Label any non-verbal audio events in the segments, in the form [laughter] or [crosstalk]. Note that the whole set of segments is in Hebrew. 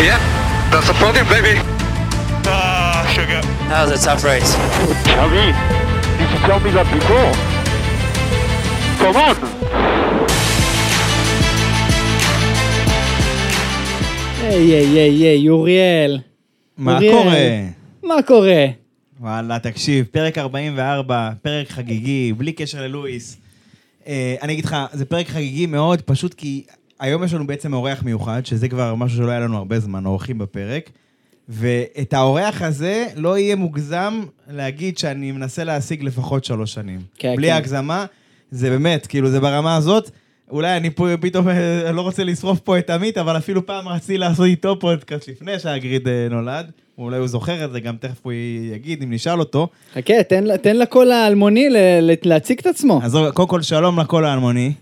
Yeah, that's the podium, baby. Ah, sugar. That was a tough race. Tell me. You should tell me that before. Come on. היי, היי, היי, היי, אוריאל. מה אוריאל. קורה? מה קורה? וואלה, תקשיב, פרק 44, פרק חגיגי, בלי קשר ללואיס. אה, אני אגיד לך, זה פרק חגיגי מאוד, פשוט כי היום יש לנו בעצם אורח מיוחד, שזה כבר משהו שלא היה לנו הרבה זמן, אורחים בפרק. ואת האורח הזה לא יהיה מוגזם להגיד שאני מנסה להשיג לפחות שלוש שנים. כן, בלי כן. הגזמה, זה באמת, כאילו, זה ברמה הזאת. אולי אני פה פתאום אה, לא רוצה לשרוף פה את עמית, אבל אפילו פעם רציתי לעשות איתו פודקאסט לפני שהגריד אה, נולד. אולי הוא זוכר את זה, גם תכף הוא יגיד אם נשאל אותו. חכה, תן, תן לקול האלמוני להציג את עצמו. אז קודם כל, שלום לקול האלמוני.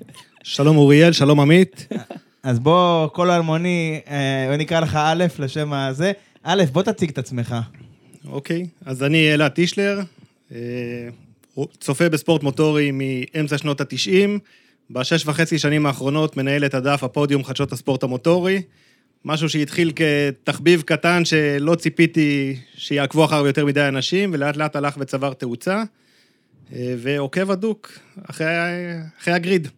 שלום אוריאל, שלום עמית. [laughs] אז בוא, קול האלמוני, אה, בוא נקרא לך א' לשם הזה. א', בוא תציג את עצמך. אוקיי, אז אני אלעד טישלר, אה, צופה בספורט מוטורי מאמצע שנות התשעים. בשש וחצי שנים האחרונות מנהל את הדף הפודיום חדשות הספורט המוטורי. משהו שהתחיל כתחביב קטן שלא ציפיתי שיעקבו אחריו יותר מדי אנשים, ולאט לאט הלך וצבר תאוצה. אה, ועוקב הדוק אחרי, אחרי הגריד.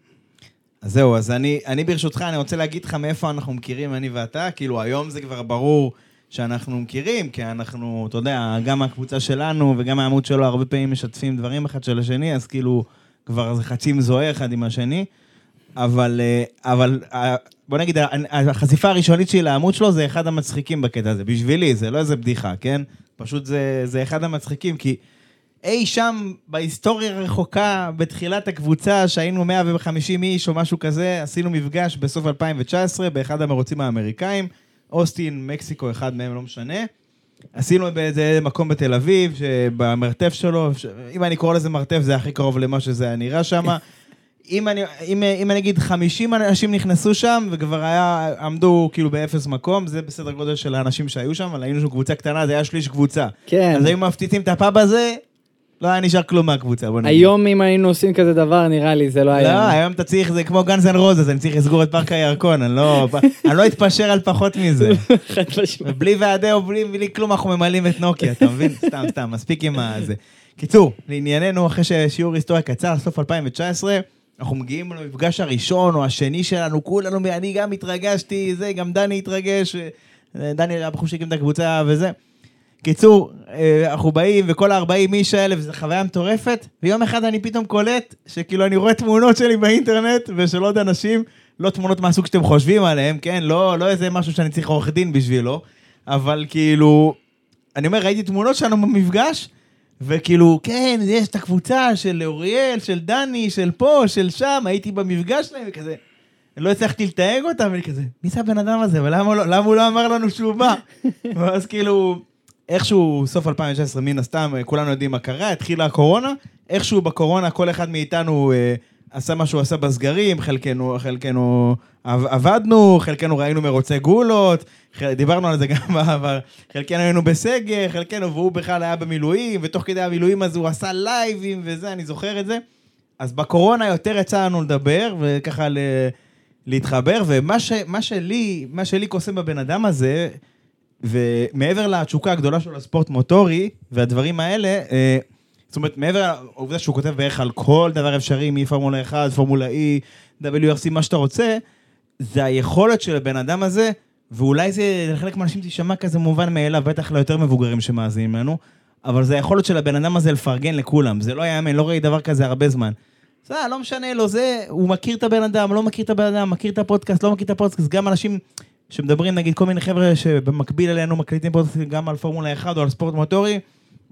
אז זהו, אז אני, אני ברשותך, אני רוצה להגיד לך מאיפה אנחנו מכירים, אני ואתה. כאילו, היום זה כבר ברור שאנחנו מכירים, כי אנחנו, אתה יודע, גם הקבוצה שלנו וגם העמוד שלו הרבה פעמים משתפים דברים אחד של השני, אז כאילו, כבר זה חצי מזוהה אחד עם השני. אבל, אה, אבל אה, בוא נגיד, החשיפה הראשונית שלי לעמוד שלו זה אחד המצחיקים בקטע הזה. בשבילי, זה לא איזה בדיחה, כן? פשוט זה, זה אחד המצחיקים, כי אי שם בהיסטוריה הרחוקה, בתחילת הקבוצה, שהיינו 150 איש או משהו כזה, עשינו מפגש בסוף 2019 באחד המרוצים האמריקאים, אוסטין, מקסיקו, אחד מהם, לא משנה. עשינו באיזה מקום בתל אביב, שבמרתף שלו, ש... אם אני קורא לזה מרתף, זה הכי קרוב למה שזה היה נראה שם. [laughs] אם אני, אם, אם אני אגיד 50 אנשים נכנסו שם, וכבר היה, עמדו כאילו באפס מקום, זה בסדר גודל של האנשים שהיו שם, אבל היינו שם קבוצה קטנה, זה היה שליש קבוצה. כן. אז היו מפציצים את הפאב הזה, לא היה נשאר כלום מהקבוצה, בוא נגיד. היום אם היינו עושים כזה דבר, נראה לי, זה לא לא, היה. היום אתה צריך, זה כמו Guns and Roses, אני צריך לסגור את פארק הירקון, אני לא, אני לא אתפשר על פחות מזה. [laughs] חד משמעית. ובלי ועדי או בלי, בלי כלום אנחנו ממלאים את נוקיה, אתה מבין? [laughs] סתם, סתם, מספיק עם הזה. קיצור, לענייננו, אחרי ששיעור היסטוריה קצר, סוף 2019, אנחנו מגיעים למפגש הראשון או השני שלנו, כולנו, אני גם התרגשתי, זה, גם דני התרגש, דני הבחור שהקים את הקבוצה וזה. קיצור, אה, אנחנו באים, וכל ה-40 איש האלה, וזו חוויה מטורפת, ויום אחד אני פתאום קולט, שכאילו אני רואה תמונות שלי באינטרנט, ושל עוד אנשים, לא תמונות מהסוג שאתם חושבים עליהם, כן? לא, לא איזה משהו שאני צריך עורך דין בשבילו, אבל כאילו, אני אומר, ראיתי תמונות שלנו במפגש, וכאילו, כן, יש את הקבוצה של אוריאל, של דני, של פה, של שם, הייתי במפגש שלהם, וכזה, לא הצלחתי לתייג אותם, ואני כזה, מי זה הבן אדם הזה, ולמה לא, למה הוא לא אמר לנו שהוא בא? [laughs] ואז כאילו, איכשהו, סוף 2019, מן הסתם, כולנו יודעים מה קרה, התחילה הקורונה, איכשהו בקורונה כל אחד מאיתנו אה, עשה מה שהוא עשה בסגרים, חלקנו, חלקנו עב- עבדנו, חלקנו ראינו מרוצי גולות, דיברנו על זה גם [laughs] בעבר, חלקנו היינו בסגר, חלקנו, והוא בכלל היה במילואים, ותוך כדי המילואים הזה הוא עשה לייבים וזה, אני זוכר את זה. אז בקורונה יותר יצא לנו לדבר, וככה ל... להתחבר, ומה ש, מה שלי, מה שלי קוסם בבן אדם הזה, ומעבר לתשוקה הגדולה שלו לספורט מוטורי, והדברים האלה, אה, זאת אומרת, מעבר לעובדה שהוא כותב בערך על כל דבר אפשרי, מפורמולה 1, פורמולה E, WRC, מה שאתה רוצה, זה היכולת של הבן אדם הזה, ואולי זה לחלק מהאנשים תישמע כזה מובן מאליו, בטח ליותר מבוגרים שמאזינים לנו, אבל זה היכולת של הבן אדם הזה לפרגן לכולם, זה לא יאמן, לא ראיתי דבר כזה הרבה זמן. זה לא משנה לו, זה, הוא מכיר את הבן אדם, לא מכיר את הבן אדם, מכיר את הפודקאסט, לא מכיר את הפודקאסט, גם אנשים שמדברים, נגיד כל מיני חבר'ה שבמקביל אלינו מקליטים פודקאסט גם על פורמולה 1 או על ספורט מוטורי,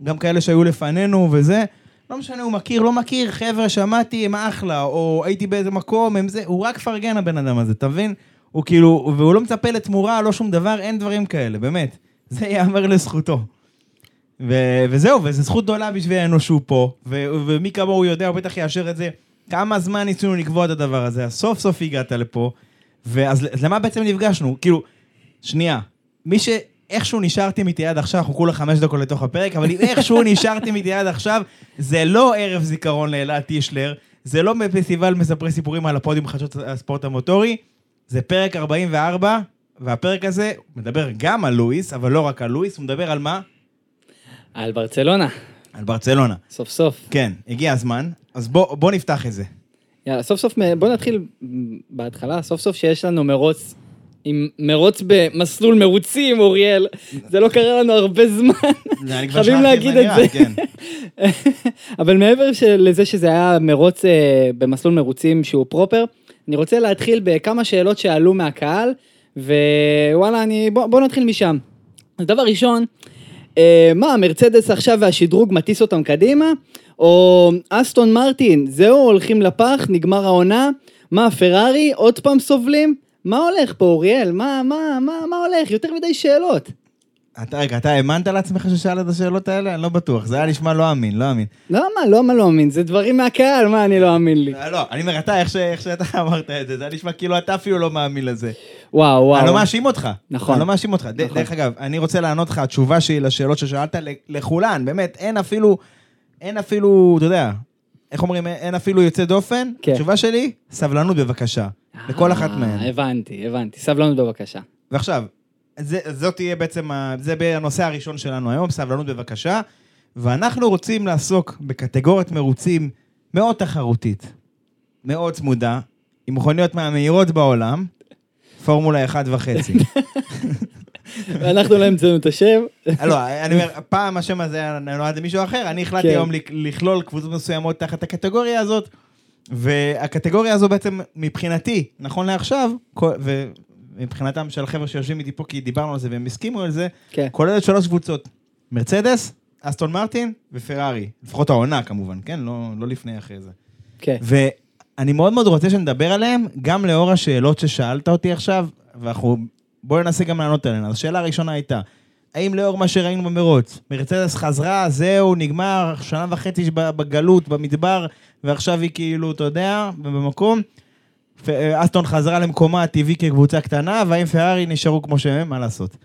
גם כאלה שהיו לפנינו וזה, לא משנה, הוא מכיר, לא מכיר, חבר'ה, שמעתי, הם אחלה, או הייתי באיזה מקום, הם זה, הוא רק פרגן הבן אדם הזה, אתה מבין? הוא כאילו, והוא לא מצפה לתמורה, לא שום דבר, אין דברים כאלה, באמת. זה ייאמר לזכותו. ו- וזהו, וזו זכות גדולה בשבילנו שהוא פה, ו- ומי כמוהו יודע, הוא בטח יאשר את זה. כמה זמן ניסינו לקבוע את הדבר הזה, אז סוף סוף הגעת לפה, ואז אז למה בעצם נפגשנו? כאילו, שנייה, מי ש... איכשהו נשארתם איתי עד עכשיו, אנחנו כולה חמש דקות לתוך הפרק, אבל אם איכשהו נשארתם איתי עד עכשיו, זה לא ערב זיכרון לאלעד טישלר, זה לא בפסטיבל מספרי סיפורים על הפודיום חדשות הספורט המוטורי, זה פרק 44 והפרק הזה מדבר גם על לואיס, אבל לא רק על לואיס, הוא מדבר על מה? על ברצלונה, על ברצלונה. סוף סוף. כן, הגיע הזמן, אז בוא, בוא נפתח את זה. יאללה, סוף סוף, בוא נתחיל בהתחלה, סוף סוף שיש לנו מרוץ, עם מרוץ במסלול מרוצים, אוריאל. זה לא קרה לנו הרבה זמן. חייבים להגיד את זה. כן. [laughs] אבל מעבר לזה שזה היה מרוץ אה, במסלול מרוצים שהוא פרופר, אני רוצה להתחיל בכמה שאלות שעלו מהקהל, ווואלה, אני, בוא, בוא נתחיל משם. אז דבר ראשון, מה, המרצדס עכשיו והשדרוג מטיס אותם קדימה? או אסטון מרטין, זהו, הולכים לפח, נגמר העונה? מה, פרארי, עוד פעם סובלים? מה הולך פה, אוריאל? מה, מה, מה, מה הולך? יותר מדי שאלות. אתה, רגע, אתה האמנת לעצמך ששאל את השאלות האלה? אני לא בטוח, זה היה נשמע לא אמין, לא אמין. לא, מה, לא, מה לא אמין? זה דברים מהקהל, מה, אני לא אאמין לי. לא, לא, אני אומר, אתה, איך, ש, איך שאתה אמרת את זה, זה היה נשמע כאילו אתה אפילו לא מאמין לזה. וואו, וואו. אני לא מאשים אותך. נכון. אני לא מאשים אותך. נכון. דרך אגב, אני רוצה לענות לך, התשובה שלי לשאלות ששאלת, לכולן, באמת, אין אפילו, אין אפילו, אתה יודע, איך אומרים, אין אפילו יוצא דופן. כן. התשובה שלי, סבלנות בבקשה. לכל אחת אה, מהן. הבנתי, הבנתי. סבלנות בבקשה. ועכשיו, זה, זאת תהיה בעצם, זה הנושא הראשון שלנו היום, סבלנות בבקשה, ואנחנו רוצים לעסוק בקטגוריית מרוצים מאוד תחרותית, מאוד צמודה, עם מכוניות מהמהירות בעולם, פורמולה 1 וחצי. [laughs] ואנחנו לא המצאנו את השם. לא, אני אומר, פעם השם הזה נולד למישהו אחר, אני החלטתי כן. היום לכ- לכלול קבוצות מסוימות תחת הקטגוריה הזאת, והקטגוריה הזו בעצם מבחינתי, נכון לעכשיו, ומבחינתם של החבר'ה שיושבים איתי פה, כי דיברנו על זה והם הסכימו על זה, כן. כוללת שלוש קבוצות, מרצדס, אסטון מרטין ופרארי. לפחות העונה כמובן, כן? לא, לא לפני אחרי זה. כן. ואני מאוד מאוד רוצה שנדבר עליהם, גם לאור השאלות ששאלת אותי עכשיו, ואנחנו... בואו ננסה גם לענות עליהן. אז השאלה הראשונה הייתה, האם לאור מה שראינו במרוץ, מרצדס חזרה, זהו, נגמר, שנה וחצי בגלות, במדבר, ועכשיו היא כאילו, אתה יודע, במקום. ף- אסטון חזרה למקומה הטבעי כקבוצה קטנה, והאם פרארי נשארו כמו שהם, מה לעשות?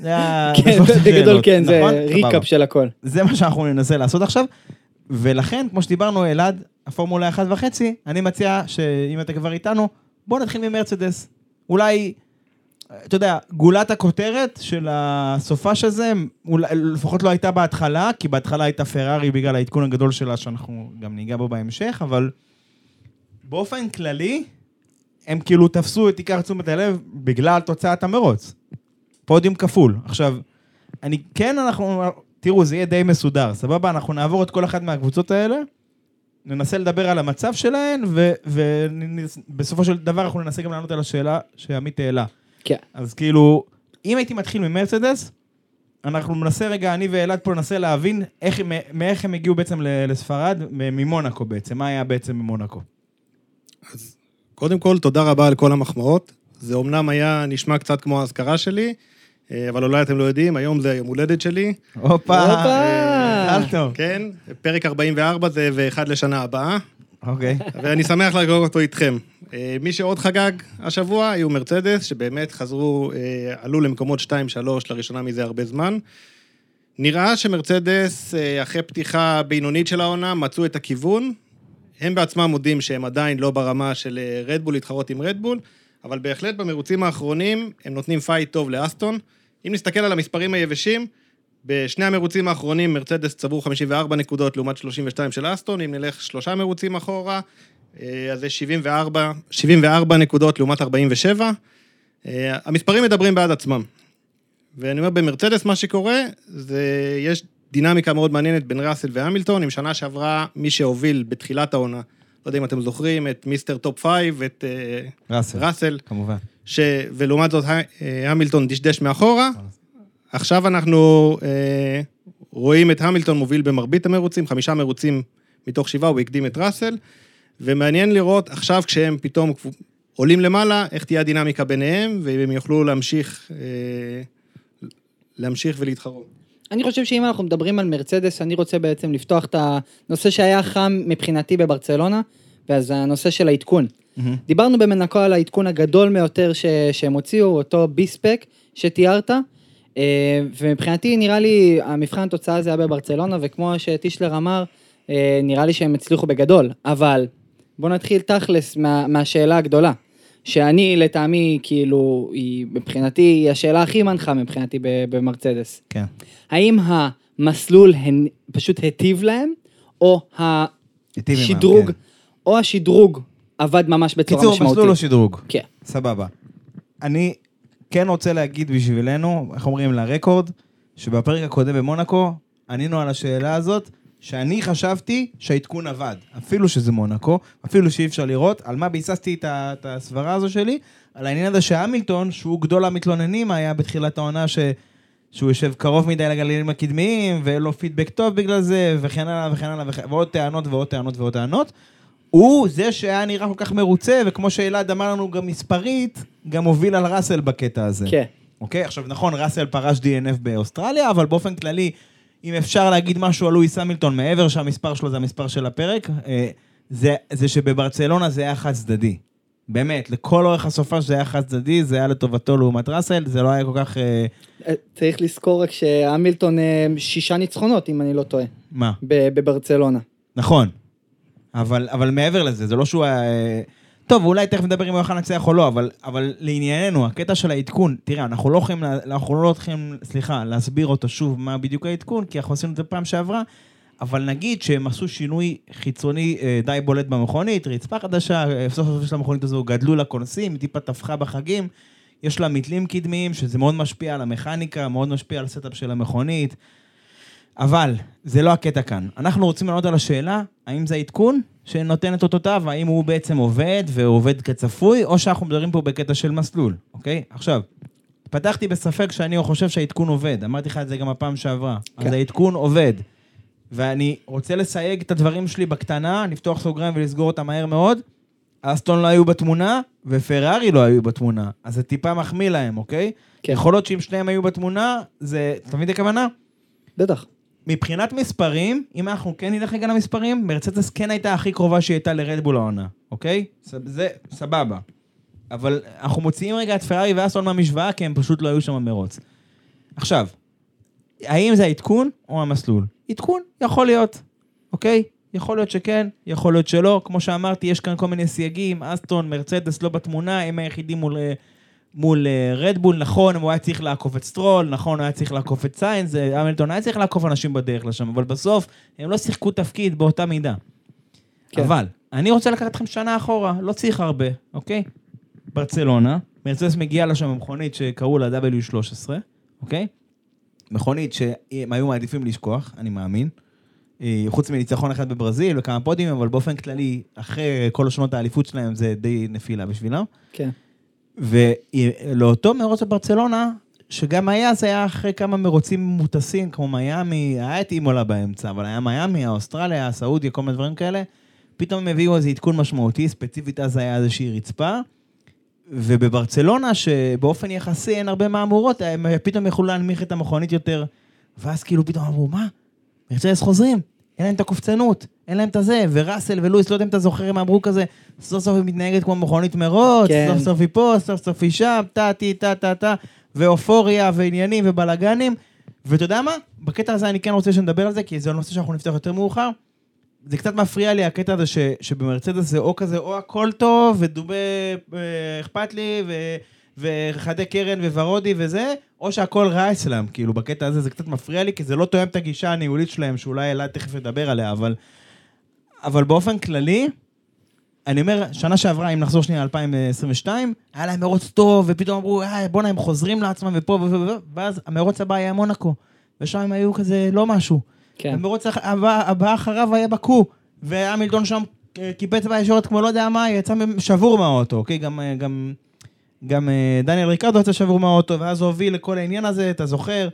זה ה- [laughs] כן, בגדול כן, זה נכון? ריקאפ סבבה. של הכל. זה מה שאנחנו ננסה לעשות עכשיו. ולכן, כמו שדיברנו, אלעד, הפורמולה 1 וחצי, אני מציע שאם אתה כבר איתנו, בוא נתחיל ממרצדס. אולי, אתה יודע, גולת הכותרת של הסופש הזה, אולי, לפחות לא הייתה בהתחלה, כי בהתחלה הייתה פרארי בגלל העדכון הגדול שלה, שאנחנו גם ניגע בו בהמשך, אבל באופן כללי, הם כאילו תפסו את עיקר תשומת הלב בגלל תוצאת המרוץ. פודיום כפול. עכשיו, אני, כן, אנחנו, תראו, זה יהיה די מסודר, סבבה? אנחנו נעבור את כל אחת מהקבוצות האלה, ננסה לדבר על המצב שלהן, ובסופו של דבר אנחנו ננסה גם לענות על השאלה שעמית העלה. כן. אז כאילו, אם הייתי מתחיל ממרצדס, אנחנו ננסה רגע, אני ואלעד פה ננסה להבין איך, מאיך הם הגיעו בעצם לספרד, ממונקו בעצם, מה היה בעצם ממונקו. קודם כל, תודה רבה על כל המחמאות. זה אומנם היה נשמע קצת כמו האזכרה שלי, אבל אולי אתם לא יודעים, היום זה יום הולדת שלי. הופה, הופה. אה, טוב. כן, פרק 44 זה ואחד לשנה הבאה, אוקיי. ואני שמח לחגוג אותו איתכם. אה, מי שעוד חגג השבוע היו מרצדס, שבאמת חזרו, אה, עלו למקומות 2-3 לראשונה מזה הרבה זמן. נראה שמרצדס, אה, אחרי פתיחה בינונית של העונה, מצאו את הכיוון. הם בעצמם מודים שהם עדיין לא ברמה של אה, רדבול, להתחרות עם רדבול, אבל בהחלט במרוצים האחרונים הם נותנים fight טוב לאסטון. אם נסתכל על המספרים היבשים, בשני המרוצים האחרונים מרצדס צברו 54 נקודות לעומת 32 של אסטון, אם נלך שלושה מרוצים אחורה, אה, אז זה 74, 74 נקודות לעומת 47. אה, המספרים מדברים בעד עצמם. ואני אומר, במרצדס מה שקורה, זה יש דינמיקה מאוד מעניינת בין ראסל והמילטון, עם שנה שעברה מי שהוביל בתחילת העונה, לא יודע אם אתם זוכרים, את Mister Top Five, את אה, ראסל, ראסל, כמובן. ש... ולעומת זאת אה, המילטון דשדש מאחורה. עכשיו אנחנו אה, רואים את המילטון מוביל במרבית המרוצים, חמישה מרוצים מתוך שבעה, הוא הקדים את ראסל, ומעניין לראות עכשיו כשהם פתאום עולים למעלה, איך תהיה הדינמיקה ביניהם, ואם הם יוכלו להמשיך, אה, להמשיך ולהתחרות. אני חושב שאם אנחנו מדברים על מרצדס, אני רוצה בעצם לפתוח את הנושא שהיה חם מבחינתי בברצלונה, ואז הנושא של העדכון. דיברנו במנקו על העדכון הגדול ביותר ש... שהם הוציאו, אותו ביספק שתיארת, אה, ומבחינתי נראה לי המבחן התוצאה הזה היה בברצלונה, וכמו שטישלר אמר, אה, נראה לי שהם הצליחו בגדול, אבל בואו נתחיל תכלס מה... מהשאלה הגדולה. שאני לטעמי, כאילו, היא מבחינתי, היא השאלה הכי מנחה מבחינתי במרצדס. כן. האם המסלול הן, פשוט היטיב להם, או השדרוג, כן. או השדרוג עבד ממש בצורה קיצור, משמעותית? מסלול או שדרוג? כן. סבבה. אני כן רוצה להגיד בשבילנו, איך אומרים, לרקורד, שבפרק הקודם במונאקו, ענינו על השאלה הזאת, שאני חשבתי שהעדכון עבד. אפילו שזה מונאקו, אפילו שאי אפשר לראות, על מה ביססתי את הסברה הזו שלי? על העניין הזה שהמילטון, שהוא גדול המתלוננים, היה בתחילת העונה ש... שהוא יושב קרוב מדי לגלגלים הקדמיים, ואין לו פידבק טוב בגלל זה, וכן הלאה וכן הלאה, וכן... ועוד טענות ועוד טענות ועוד טענות. הוא זה שהיה נראה כל כך מרוצה, וכמו שאלעד אמר לנו גם מספרית, גם הוביל על ראסל בקטע הזה. כן. אוקיי? עכשיו, נכון, ראסל פרש DNF באוסטרליה, אבל באופן כללי, אם אפשר להגיד משהו על לואיס המילטון, מעבר שהמספר שלו זה המספר של הפרק, אה, זה, זה שבברצלונה זה היה חד צדדי. באמת, לכל אורך הסופה זה היה חד צדדי, זה היה לטובתו לעומת ראסל, זה לא היה כל כך... אה, אה, צריך לזכור רק שהמילטון שישה ניצחונות, אם אני לא טועה, מה? בברצלונה. נכון. אבל, אבל מעבר לזה, זה לא שהוא. אה, טוב, אולי תכף נדבר אם הוא יכול לנצח או לא, אבל, אבל לענייננו, הקטע של העדכון, תראה, אנחנו לא יכולים, אנחנו לא הולכים, סליחה, להסביר אותו שוב מה בדיוק העדכון, כי אנחנו עשינו את זה פעם שעברה, אבל נגיד שהם עשו שינוי חיצוני אה, די בולט במכונית, רצפה חדשה, אה, סוף סוף של המכונית הזו גדלו לה כונסים, היא טיפה טפחה בחגים, יש לה מתלים קדמיים, שזה מאוד משפיע על המכניקה, מאוד משפיע על ה setup של המכונית, אבל זה לא הקטע כאן. אנחנו רוצים לענות על השאלה, האם זה העדכון שנותן את אותותיו, האם הוא בעצם עובד ועובד כצפוי, או שאנחנו מדברים פה בקטע של מסלול, אוקיי? עכשיו, פתחתי בספק שאני חושב שהעדכון עובד, אמרתי לך את זה גם הפעם שעברה. כן. אז העדכון עובד. ואני רוצה לסייג את הדברים שלי בקטנה, לפתוח סוגריים ולסגור אותם מהר מאוד. אסטון לא היו בתמונה, ופרארי לא היו בתמונה. אז זה טיפה מחמיא להם, אוקיי? כן. יכול להיות שאם שניהם היו בתמונה, זה... אתה מבין את הכוונה? בטח. מבחינת מספרים, אם אנחנו כן נלך רגע למספרים, מרצדס כן הייתה הכי קרובה שהיא הייתה לרדבול העונה, אוקיי? זה סבבה. אבל אנחנו מוציאים רגע את פרארי ואסטון מהמשוואה, כי הם פשוט לא היו שם במרוץ. עכשיו, האם זה העדכון או המסלול? עדכון, יכול להיות, אוקיי? יכול להיות שכן, יכול להיות שלא. כמו שאמרתי, יש כאן כל מיני סייגים, אסטון, מרצדס לא בתמונה, הם היחידים מול, אה, מול אה, רדבול, נכון, הוא היה צריך לעקוף את סטרול, נכון, הוא היה צריך לעקוף את סיינס, אה, המילטון היה צריך לעקוף אנשים בדרך לשם, אבל בסוף הם לא שיחקו תפקיד באותה מידה. כן. אבל, אני רוצה לקחת אתכם שנה אחורה, לא צריך הרבה, אוקיי? ברצלונה, מרצדס מגיעה לשם במכונית שקראו לה W13, אוקיי? מכונית שהם היו מעדיפים לשכוח, אני מאמין. אה, חוץ מניצחון אחד בברזיל וכמה פודיום, אבל באופן כללי, אחרי כל שנות האליפות שלהם זה די נפילה בשבילם. כן. ולאותו מרוץ בברצלונה, שגם היה, זה היה אחרי כמה מרוצים מוטסים, כמו מיאמי, היה את אימולה באמצע, אבל היה מיאמי, האוסטרליה, הסעודיה, כל מיני דברים כאלה. פתאום הם הביאו איזה עדכון משמעותי, ספציפית אז היה איזושהי רצפה. ובברצלונה, שבאופן יחסי אין הרבה מהמורות, הם פתאום יכלו להנמיך את המכונית יותר. ואז כאילו פתאום אמרו, מה? מרצדס חוזרים, אין להם את הקופצנות, אין להם את הזה, וראסל ולואיס, לא יודע אם אתה זוכר, הם אמרו כזה, סוף סוף היא מתנהגת כמו מכונית מרוץ, כן. סוף סוף היא פה, סוף סוף היא שם, טה טי טה טה טה, ואופוריה ועניינים ובלאגנים. ואתה יודע מה? בקטע הזה אני כן רוצה שנדבר על זה, כי זה נושא שאנחנו נפתח יותר מאוחר. זה קצת מפריע לי הקטע הזה ש, שבמרצדס זה או כזה, או הכל טוב, ודובה אה, אכפת לי, ו, וחדי קרן ווורודי וזה, או שהכל רע אצלם, כאילו בקטע הזה זה קצת מפריע לי, כי זה לא תואם את הגישה הניהולית שלהם, שאולי אלעד תכף ידבר עליה, אבל, אבל באופן כללי, אני אומר, שנה שעברה, אם נחזור שנייה ל-2022, היה להם מרוץ טוב, ופתאום אמרו, "אה, בואנה, הם חוזרים לעצמם, ופה ו... ו- ו- ואז המרוץ הבא היה מונאקו, ושם הם היו כזה לא משהו. כן. המרוץ הבא, הבא אחריו היה בקו, והמילטון שם אה, קיפץ בישורת כמו לא יודע מה, יצא שבור מהאוטו, אוקיי? גם, אה, גם, גם אה, דניאל ריקרדו יצא שבור מהאוטו, ואז הוא הוביל לכל העניין הזה, אתה זוכר?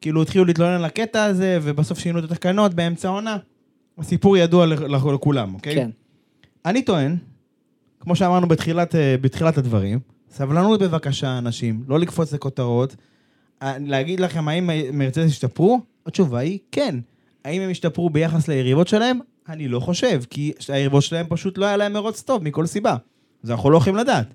כאילו התחילו להתלונן על הקטע הזה, ובסוף שינו את התקנות באמצע העונה. הסיפור ידוע לכ- לכ- לכולם, אוקיי? כן. אני טוען, כמו שאמרנו בתחילת, אה, בתחילת הדברים, סבלנות בבקשה, אנשים, לא לקפוץ לכותרות. אה, להגיד לכם האם מרצדס השתפרו? התשובה היא כן. האם הם השתפרו ביחס ליריבות שלהם? אני לא חושב, כי היריבות שלהם פשוט לא היה להם מרוץ טוב מכל סיבה. אז אנחנו לא יכולים לדעת.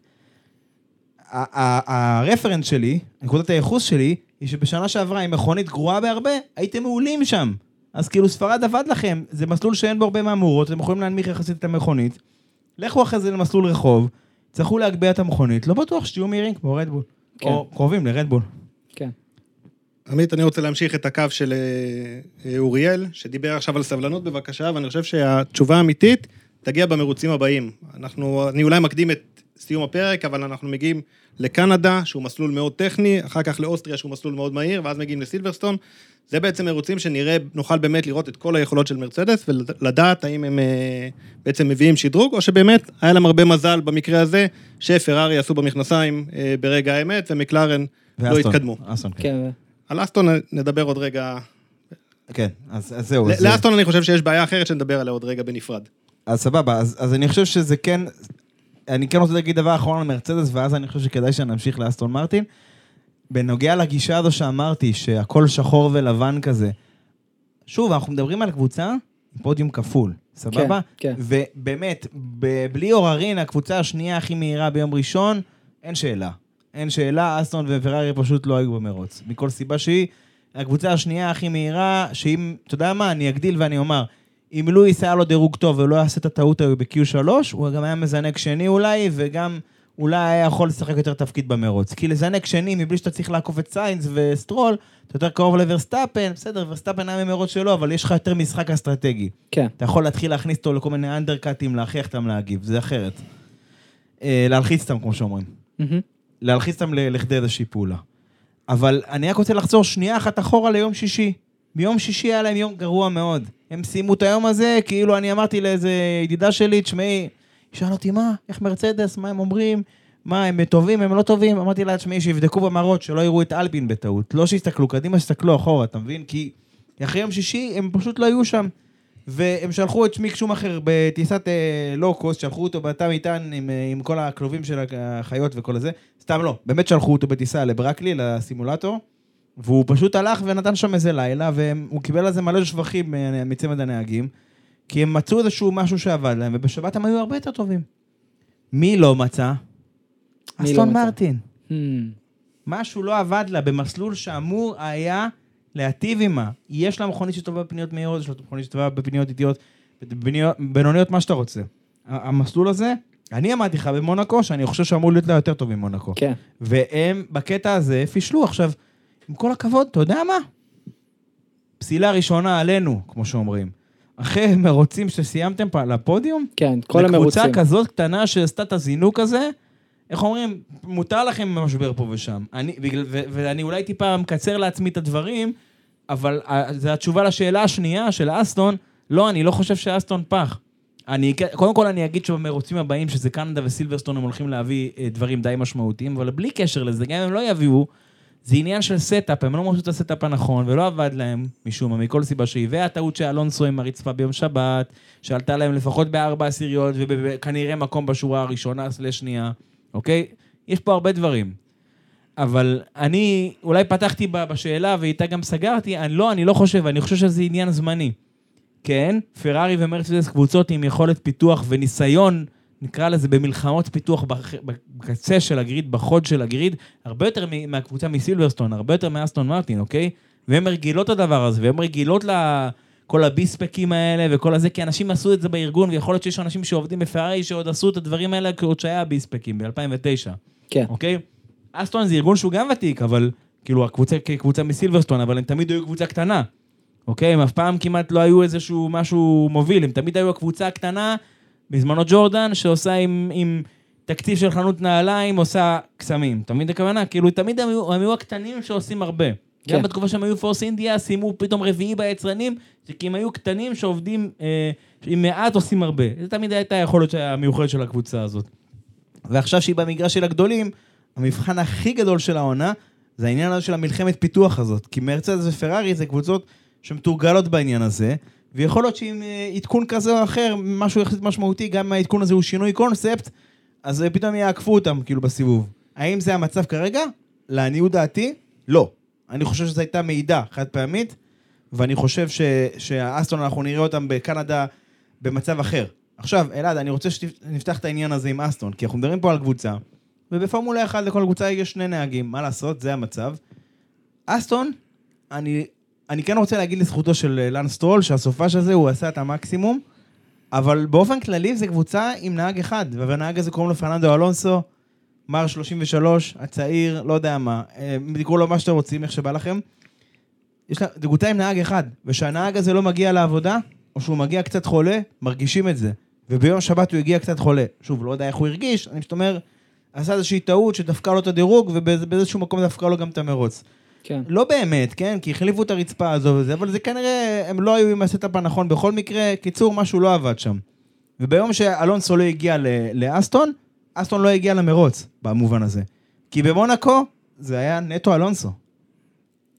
הרפרנס שלי, נקודת הייחוס שלי, היא שבשנה שעברה עם מכונית גרועה בהרבה, הייתם מעולים שם. אז כאילו ספרד עבד לכם, זה מסלול שאין בו הרבה מהמורות, אתם יכולים להנמיך יחסית את המכונית. לכו אחרי זה למסלול רחוב, יצטרכו להגביה את המכונית, לא בטוח שתהיו מהירים כמו רדבול. כן. או קרובים לרדבול. כן. עמית, אני רוצה להמשיך את הקו של אה, אוריאל, שדיבר עכשיו על סבלנות בבקשה, ואני חושב שהתשובה האמיתית תגיע במרוצים הבאים. אנחנו, אני אולי מקדים את סיום הפרק, אבל אנחנו מגיעים לקנדה, שהוא מסלול מאוד טכני, אחר כך לאוסטריה, שהוא מסלול מאוד מהיר, ואז מגיעים לסילברסטון. זה בעצם מרוצים שנראה, נוכל באמת לראות את כל היכולות של מרצדס, ולדעת האם הם אה, בעצם מביאים שדרוג, או שבאמת היה להם הרבה מזל במקרה הזה, שפרארי עשו במכנסיים אה, ברגע האמת, ומקלרן לא ואסטון. התקדמו. אסטון, כן. כן. על אסטון נדבר עוד רגע. כן, אז אז זהו. לאסטון אני חושב שיש בעיה אחרת שנדבר עליה עוד רגע בנפרד. אז סבבה, אז, אז אני חושב שזה כן, אני כן רוצה להגיד דבר אחרון על מרצדס, ואז אני חושב שכדאי שנמשיך לאסטון מרטין. בנוגע לגישה הזו שאמרתי, שהכל שחור ולבן כזה, שוב, אנחנו מדברים על קבוצה עם פודיום כפול, סבבה? כן, כן. ובאמת, ב- בלי עוררין, הקבוצה השנייה הכי מהירה ביום ראשון, אין שאלה. אין שאלה, אסטון ופרארי פשוט לא היו במרוץ. מכל סיבה שהיא, הקבוצה השנייה הכי מהירה, שאם, אתה יודע מה, אני אגדיל ואני אומר, אם לואיס היה לו דירוג טוב ולא יעשה את הטעות ההיא ב-Q3, הוא גם היה מזנק שני אולי, וגם אולי היה יכול לשחק יותר תפקיד במרוץ. כי לזנק שני, מבלי שאתה צריך לעקוף את סיינס וסטרול, אתה יותר קרוב לוורסטאפן, בסדר, ורסטאפן היה במרוץ שלו, אבל יש לך יותר משחק אסטרטגי. כן. אתה יכול להתחיל להכניס אותו לכל מיני undercut-ים, להכריח אותם להגיב, זה אחרת. אה, להלחיץ אותם, כמו שאומרים. להלחיץ אותם לכדי איזושהי פעולה. אבל אני רק רוצה לחזור שנייה אחת אחורה ליום שישי. ביום שישי היה להם יום גרוע מאוד. הם סיימו את היום הזה, כאילו אני אמרתי לאיזה ידידה שלי, תשמעי, שאלה אותי, מה, איך מרצדס, מה הם אומרים, מה, הם טובים, הם לא טובים? אמרתי לה, תשמעי, שיבדקו במראות, שלא יראו את אלפין בטעות. לא שיסתכלו קדימה, שיסתכלו אחורה, אתה מבין? כי אחרי יום שישי הם פשוט לא היו שם. והם שלחו את שמיק שומאחר בטיסת אה, לואו-קוסט, שלחו אותו בתא מטען עם, אה, עם כל הכלובים של החיות וכל הזה. סתם לא, באמת שלחו אותו בטיסה לברקלי, לסימולטור, והוא פשוט הלך ונתן שם איזה לילה, והוא קיבל על זה מלא שבחים אה, מצמד הנהגים, כי הם מצאו איזשהו משהו שעבד להם, ובשבת הם היו הרבה יותר טובים. מי לא מצא? מי לא אסטון מצא? מרטין. Hmm. משהו לא עבד לה במסלול שאמור היה להטיב עימה. יש לה מכונית שטובה בפניות מהירות, יש לה מכונית שטובה בפניות איטיות, בינוניות, מה שאתה רוצה. המסלול הזה, אני אמרתי לך במונקו, שאני חושב שאמור להיות לה יותר טוב ממונקו. כן. והם בקטע הזה פישלו. עכשיו, עם כל הכבוד, אתה יודע מה? פסילה ראשונה עלינו, כמו שאומרים. אחרי מרוצים שסיימתם פה על הפודיום, כן, כל המרוצים. לקבוצה כזאת קטנה שעשתה את הזינוק הזה, איך אומרים, מותר לכם משבר פה ושם. אני, בגלל, ו, ואני אולי טיפה מקצר לעצמי את הדברים, אבל ה- זו התשובה לשאלה השנייה של אסטון, לא, אני לא חושב שאסטון פה. אני, קודם כל אני אגיד שבמרוצים הבאים, שזה קנדה וסילברסטון, הם הולכים להביא אה, דברים די משמעותיים, אבל בלי קשר לזה, גם אם הם לא יביאו, זה עניין של setup, הם לא מצאו את ה setup הנכון, ולא עבד להם משום מה, מכל סיבה שהיא. והטעות של אלונסו עם הרצפה ביום שבת, שעלתה להם לפחות בארבע עשיריות, וכנראה מקום בשורה הראשונה סלש שנייה, אוקיי? יש פה הרבה דברים. אבל אני אולי פתחתי בשאלה ואיתה גם סגרתי, אני לא, אני לא חושב, אני חושב שזה עניין זמני. כן, פרארי ומרצדס קבוצות עם יכולת פיתוח וניסיון, נקרא לזה במלחמות פיתוח בקצה של הגריד, בחוד של הגריד, הרבה יותר מהקבוצה מסילברסטון, הרבה יותר מאסטון מרטין, אוקיי? והן רגילות לדבר הזה, והן רגילות לכל הביספקים האלה וכל הזה, כי אנשים עשו את זה בארגון, ויכול להיות שיש אנשים שעובדים בפרארי שעוד עשו את הדברים האלה עוד שהיה ביספקים ב-2009. כן. אוקיי? אסטון זה ארגון שהוא גם ותיק, אבל כאילו הקבוצה כקבוצה מסילברסטון, אבל הם תמיד היו קבוצה קטנה. אוקיי? הם אף פעם כמעט לא היו איזשהו משהו מוביל, הם תמיד היו הקבוצה הקטנה, בזמנו ג'ורדן, שעושה עם, עם תקציב של חנות נעליים, עושה קסמים. אתה מבין את הכוונה? כאילו, תמיד הם היו, הם היו הקטנים שעושים הרבה. כן. גם בתקופה שהם היו פורס אינדיה, סיימו פתאום רביעי ביצרנים, כי הם היו קטנים שעובדים, אה, עם מעט עושים הרבה. זה תמיד הייתה היכולת המיוחדת של הקבוצה הזאת. ועכשיו שהיא במגרש של הגדולים, המבחן הכי גדול של העונה, זה העניין הזה של המלחמת פיתוח הזאת. כי מרצדס ופרארי זה קבוצות שמתורגלות בעניין הזה, ויכול להיות שעם אה, עדכון כזה או אחר, משהו יחסית משמעותי, גם אם העדכון הזה הוא שינוי קונספט, אז אה, פתאום יעקפו אותם, כאילו, בסיבוב. האם זה המצב כרגע? לעניות דעתי, לא. אני חושב שזו הייתה מעידה חד פעמית, ואני חושב ש, שהאסטון, אנחנו נראה אותם בקנדה במצב אחר. עכשיו, אלעד, אני רוצה שנפתח את העניין הזה עם אסטון, כי אנחנו מדברים פה על קבוצה, ובפורמולה 1 לכל קבוצה יש שני נהגים, מה לעשות, זה המצב. אסטון, אני, אני כן רוצה להגיד לזכותו של אה, לן סטרול, שהסופש הזה הוא עשה את המקסימום, אבל באופן כללי זו קבוצה עם נהג אחד, והנהג הזה קוראים לו פרננדו אלונסו, מר 33, הצעיר, לא יודע מה, אה, תקראו לו מה שאתם רוצים, איך שבא לכם. יש לה, זו קבוצה עם נהג אחד, וכשהנהג הזה לא מגיע לעבודה, או שהוא מגיע קצת חולה, מרגישים את זה. וביום שבת הוא הגיע קצת חולה. שוב, לא יודע איך הוא הרגיש, אני פשוט אומר, עשה איזושהי טעות שדפקה לו את הדירוג, ובאיזשהו מקום דפקה לו גם את המרוץ. כן. לא באמת, כן? כי החליפו את הרצפה הזו וזה, אבל זה כנראה, הם לא היו עם ה setup הנכון בכל מקרה. קיצור, משהו לא עבד שם. וביום שאלונסו לא הגיע לאסטון, אסטון לא הגיע למרוץ, במובן הזה. כי במונקו זה היה נטו אלונסו.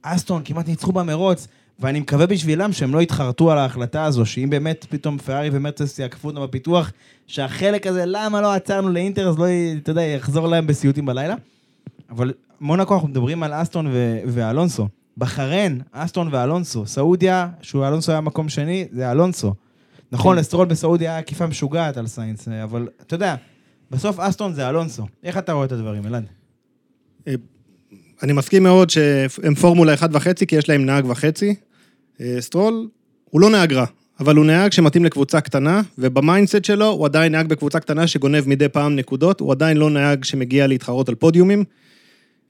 אסטון כמעט ניצחו במרוץ, ואני מקווה בשבילם שהם לא יתחרטו על ההחלטה הזו, שאם באמת פתאום פרארי ומרצס יעקפו אותם בפיתוח, שהחלק הזה, למה לא עצרנו לאינטר, אז לא, אתה יודע, יחזור להם בסיוטים בלילה. אבל מונקו, אנחנו מדברים על אסטון ו- ואלונסו. בחריין, אסטון ואלונסו. סעודיה, שהוא אלונסו היה מקום שני, זה אלונסו. נכון, כן. לסטרול בסעודיה היה עקיפה משוגעת על סיינס, אבל אתה יודע, בסוף אסטון זה אלונסו. איך אתה רואה את הדברים, אלעד? אני מסכים מאוד שהם פורמולה 1.5, כי יש להם נהג וחצי. אה, סטרול, הוא לא נהג רע, אבל הוא נהג שמתאים לקבוצה קטנה, וב mindset שלו הוא עדיין נהג בקבוצה קטנה שגונב מדי פעם נקודות, הוא עדיין לא נהג שמגיע להתחרות על פודיומים.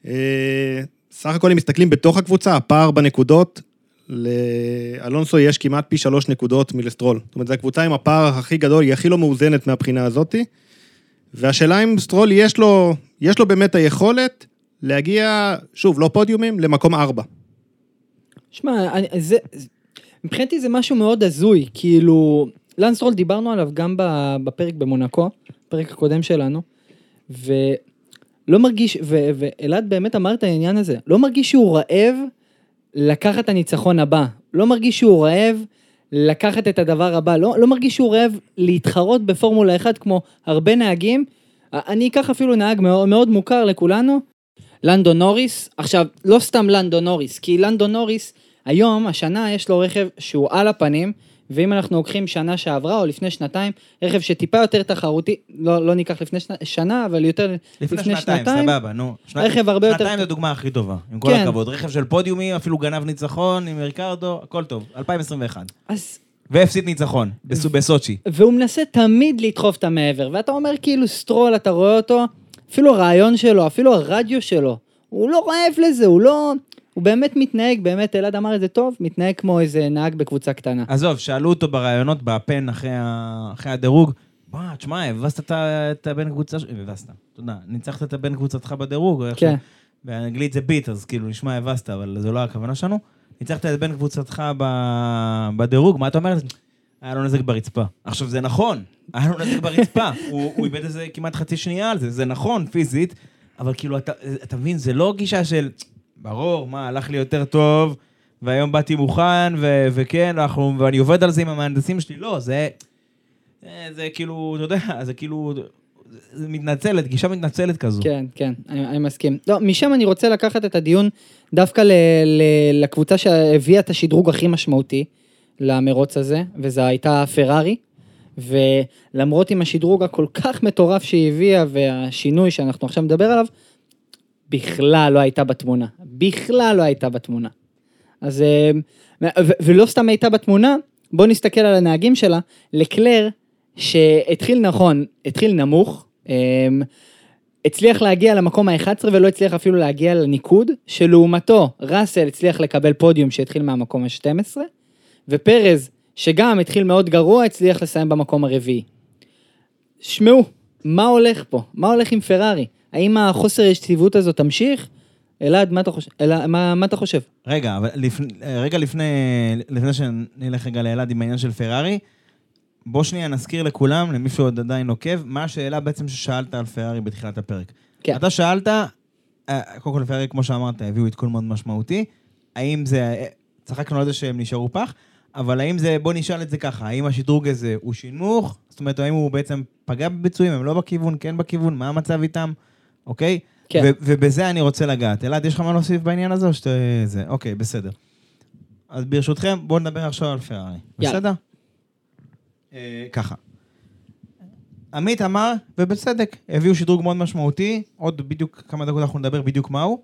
אה, סך הכל אם מסתכלים בתוך הקבוצה, הפער בנקודות, לאלונסו יש כמעט פי שלוש נקודות מלסטרול. זאת אומרת, זו הקבוצה עם הפער הכי גדול, היא הכי לא מאוזנת מהבחינה הזאתי. והשאלה אם סטרול יש לו, יש לו באמת היכולת להגיע, שוב, לא פודיומים, למקום ארבע. שמע, זה, מבחינתי זה משהו מאוד הזוי, כאילו, לנס סטרול דיברנו עליו גם בפרק במונקו, בפרק הקודם שלנו, ולא מרגיש, ואלעד באמת אמר את העניין הזה, לא מרגיש שהוא רעב לקחת את הניצחון הבא, לא מרגיש שהוא רעב לקחת את הדבר הבא, לא, לא מרגיש שהוא רעב להתחרות בפורמולה 1 כמו הרבה נהגים, אני אקח אפילו נהג מאוד, מאוד מוכר לכולנו, לנדו נוריס, עכשיו, לא סתם לנדו נוריס, כי לנדו נוריס, היום, השנה, יש לו רכב שהוא על הפנים, ואם אנחנו לוקחים שנה שעברה או לפני שנתיים, רכב שטיפה יותר תחרותי, לא, לא ניקח לפני שנה, שנה, אבל יותר לפני, שנתיים, סבבה, נו. שנת- רכב הרבה יותר שנתיים. זו דוגמה הכי טובה, עם כל כן. הכבוד. רכב של פודיומים, אפילו גנב ניצחון עם ריקרדו, הכל טוב. 2021. אז, והפסיד ניצחון, בסו- בסוצ'י. והוא מנסה תמיד לדחוף את המעבר, ואתה אומר כאילו סטרול, אתה רואה אותו, אפילו הרעיון שלו, אפילו הרדיו שלו, הוא לא רעב לזה, הוא לא... הוא באמת מתנהג, באמת, אלעד אמר את זה טוב, מתנהג כמו איזה נהג בקבוצה קטנה. עזוב, שאלו אותו בראיונות בפאן אחרי, ה... אחרי הדירוג, בוא, תשמע, הבסת את הבן קבוצה שלך, הבסת, תודה, ניצחת את הבן קבוצתך בדירוג, כן. ש- באנגלית זה ביט, אז כאילו נשמע הבסת, אבל זו לא הכוונה שלנו. ניצחת את בן קבוצתך ב... בדירוג, מה אתה אומר? היה לו נזק ברצפה. עכשיו, זה נכון, היה לו נזק ברצפה, [laughs] הוא, הוא איבד איזה כמעט חצי שנייה על זה, זה נכון, פיזית, אבל כאילו, אתה, אתה מבין, זה לא גישה של, ברור, מה, הלך לי יותר טוב, והיום באתי מוכן, ו- וכן, אנחנו, ואני עובד על זה עם המהנדסים שלי, לא, זה, זה, זה כאילו, אתה יודע, זה כאילו, זה מתנצלת, גישה מתנצלת כזו. כן, כן, אני, אני מסכים. לא, משם אני רוצה לקחת את הדיון דווקא ל, ל, לקבוצה שהביאה את השדרוג הכי משמעותי למרוץ הזה, וזו הייתה פרארי. ולמרות עם השדרוג הכל כך מטורף שהיא הביאה והשינוי שאנחנו עכשיו נדבר עליו, בכלל לא הייתה בתמונה. בכלל לא הייתה בתמונה. אז, אה, ו- ולא סתם הייתה בתמונה, בואו נסתכל על הנהגים שלה, לקלר, שהתחיל נכון, התחיל נמוך, אה, הצליח להגיע למקום ה-11 ולא הצליח אפילו להגיע לניקוד, שלעומתו ראסל הצליח לקבל פודיום שהתחיל מהמקום ה-12, ופרז, שגם התחיל מאוד גרוע, הצליח לסיים במקום הרביעי. שמעו, מה הולך פה? מה הולך עם פרארי? האם החוסר יציבות הזאת תמשיך? אלעד, מה אתה חושב? אלעד, מה, מה אתה חושב? רגע, אבל לפני, רגע לפני, לפני שנלך רגע לאלעד עם העניין של פרארי, בוא שנייה נזכיר לכולם, למי שעוד עדיין עוקב, מה השאלה בעצם ששאלת על פרארי בתחילת הפרק. כן. אתה שאלת, אה, קודם כל פרארי, כמו שאמרת, הביאו עדכון מאוד משמעותי, האם זה, צחקנו על זה שהם נשארו פח, אבל האם זה, בוא נשאל את זה ככה, האם השדרוג הזה הוא שינמוך? זאת אומרת, האם הוא בעצם פגע בביצועים, הם לא בכיוון, כן בכיוון, מה המצב איתם, אוקיי? כן. ו- ובזה אני רוצה לגעת. אלעד, יש לך מה להוסיף בעניין הזה, או שאתה... זה, אוקיי, בסדר. אז ברשותכם, בואו נדבר עכשיו על פרארי. בסדר? אה, ככה. עמית אמר, ובצדק, הביאו שדרוג מאוד משמעותי, עוד בדיוק כמה דקות אנחנו נדבר בדיוק מהו,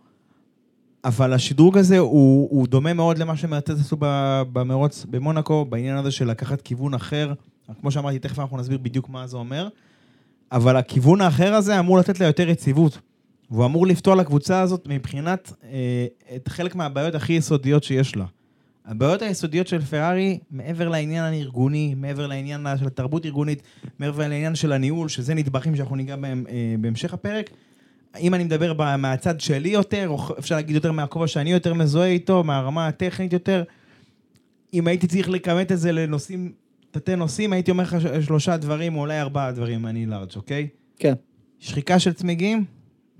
אבל השדרוג הזה הוא, הוא דומה מאוד למה שמרצז עשו במרוץ במונקו, בעניין הזה של לקחת כיוון אחר כמו שאמרתי, תכף אנחנו נסביר בדיוק מה זה אומר, אבל הכיוון האחר הזה אמור לתת לה יותר יציבות. והוא אמור לפתור לקבוצה הזאת מבחינת אה, את חלק מהבעיות הכי יסודיות שיש לה. הבעיות היסודיות של פרארי, מעבר לעניין הארגוני, מעבר לעניין של התרבות ארגונית, מעבר לעניין של הניהול, שזה נדבכים שאנחנו ניגע בהם אה, בהמשך הפרק, אם אני מדבר מהצד שלי יותר, או אפשר להגיד יותר מהכובע שאני יותר מזוהה איתו, מהרמה הטכנית יותר, אם הייתי צריך לכמת את זה לנושאים, תתי נושאים, הייתי אומר לך שלושה דברים, או אולי ארבעה דברים אני לארג', אוקיי? כן. שחיקה של צמיגים,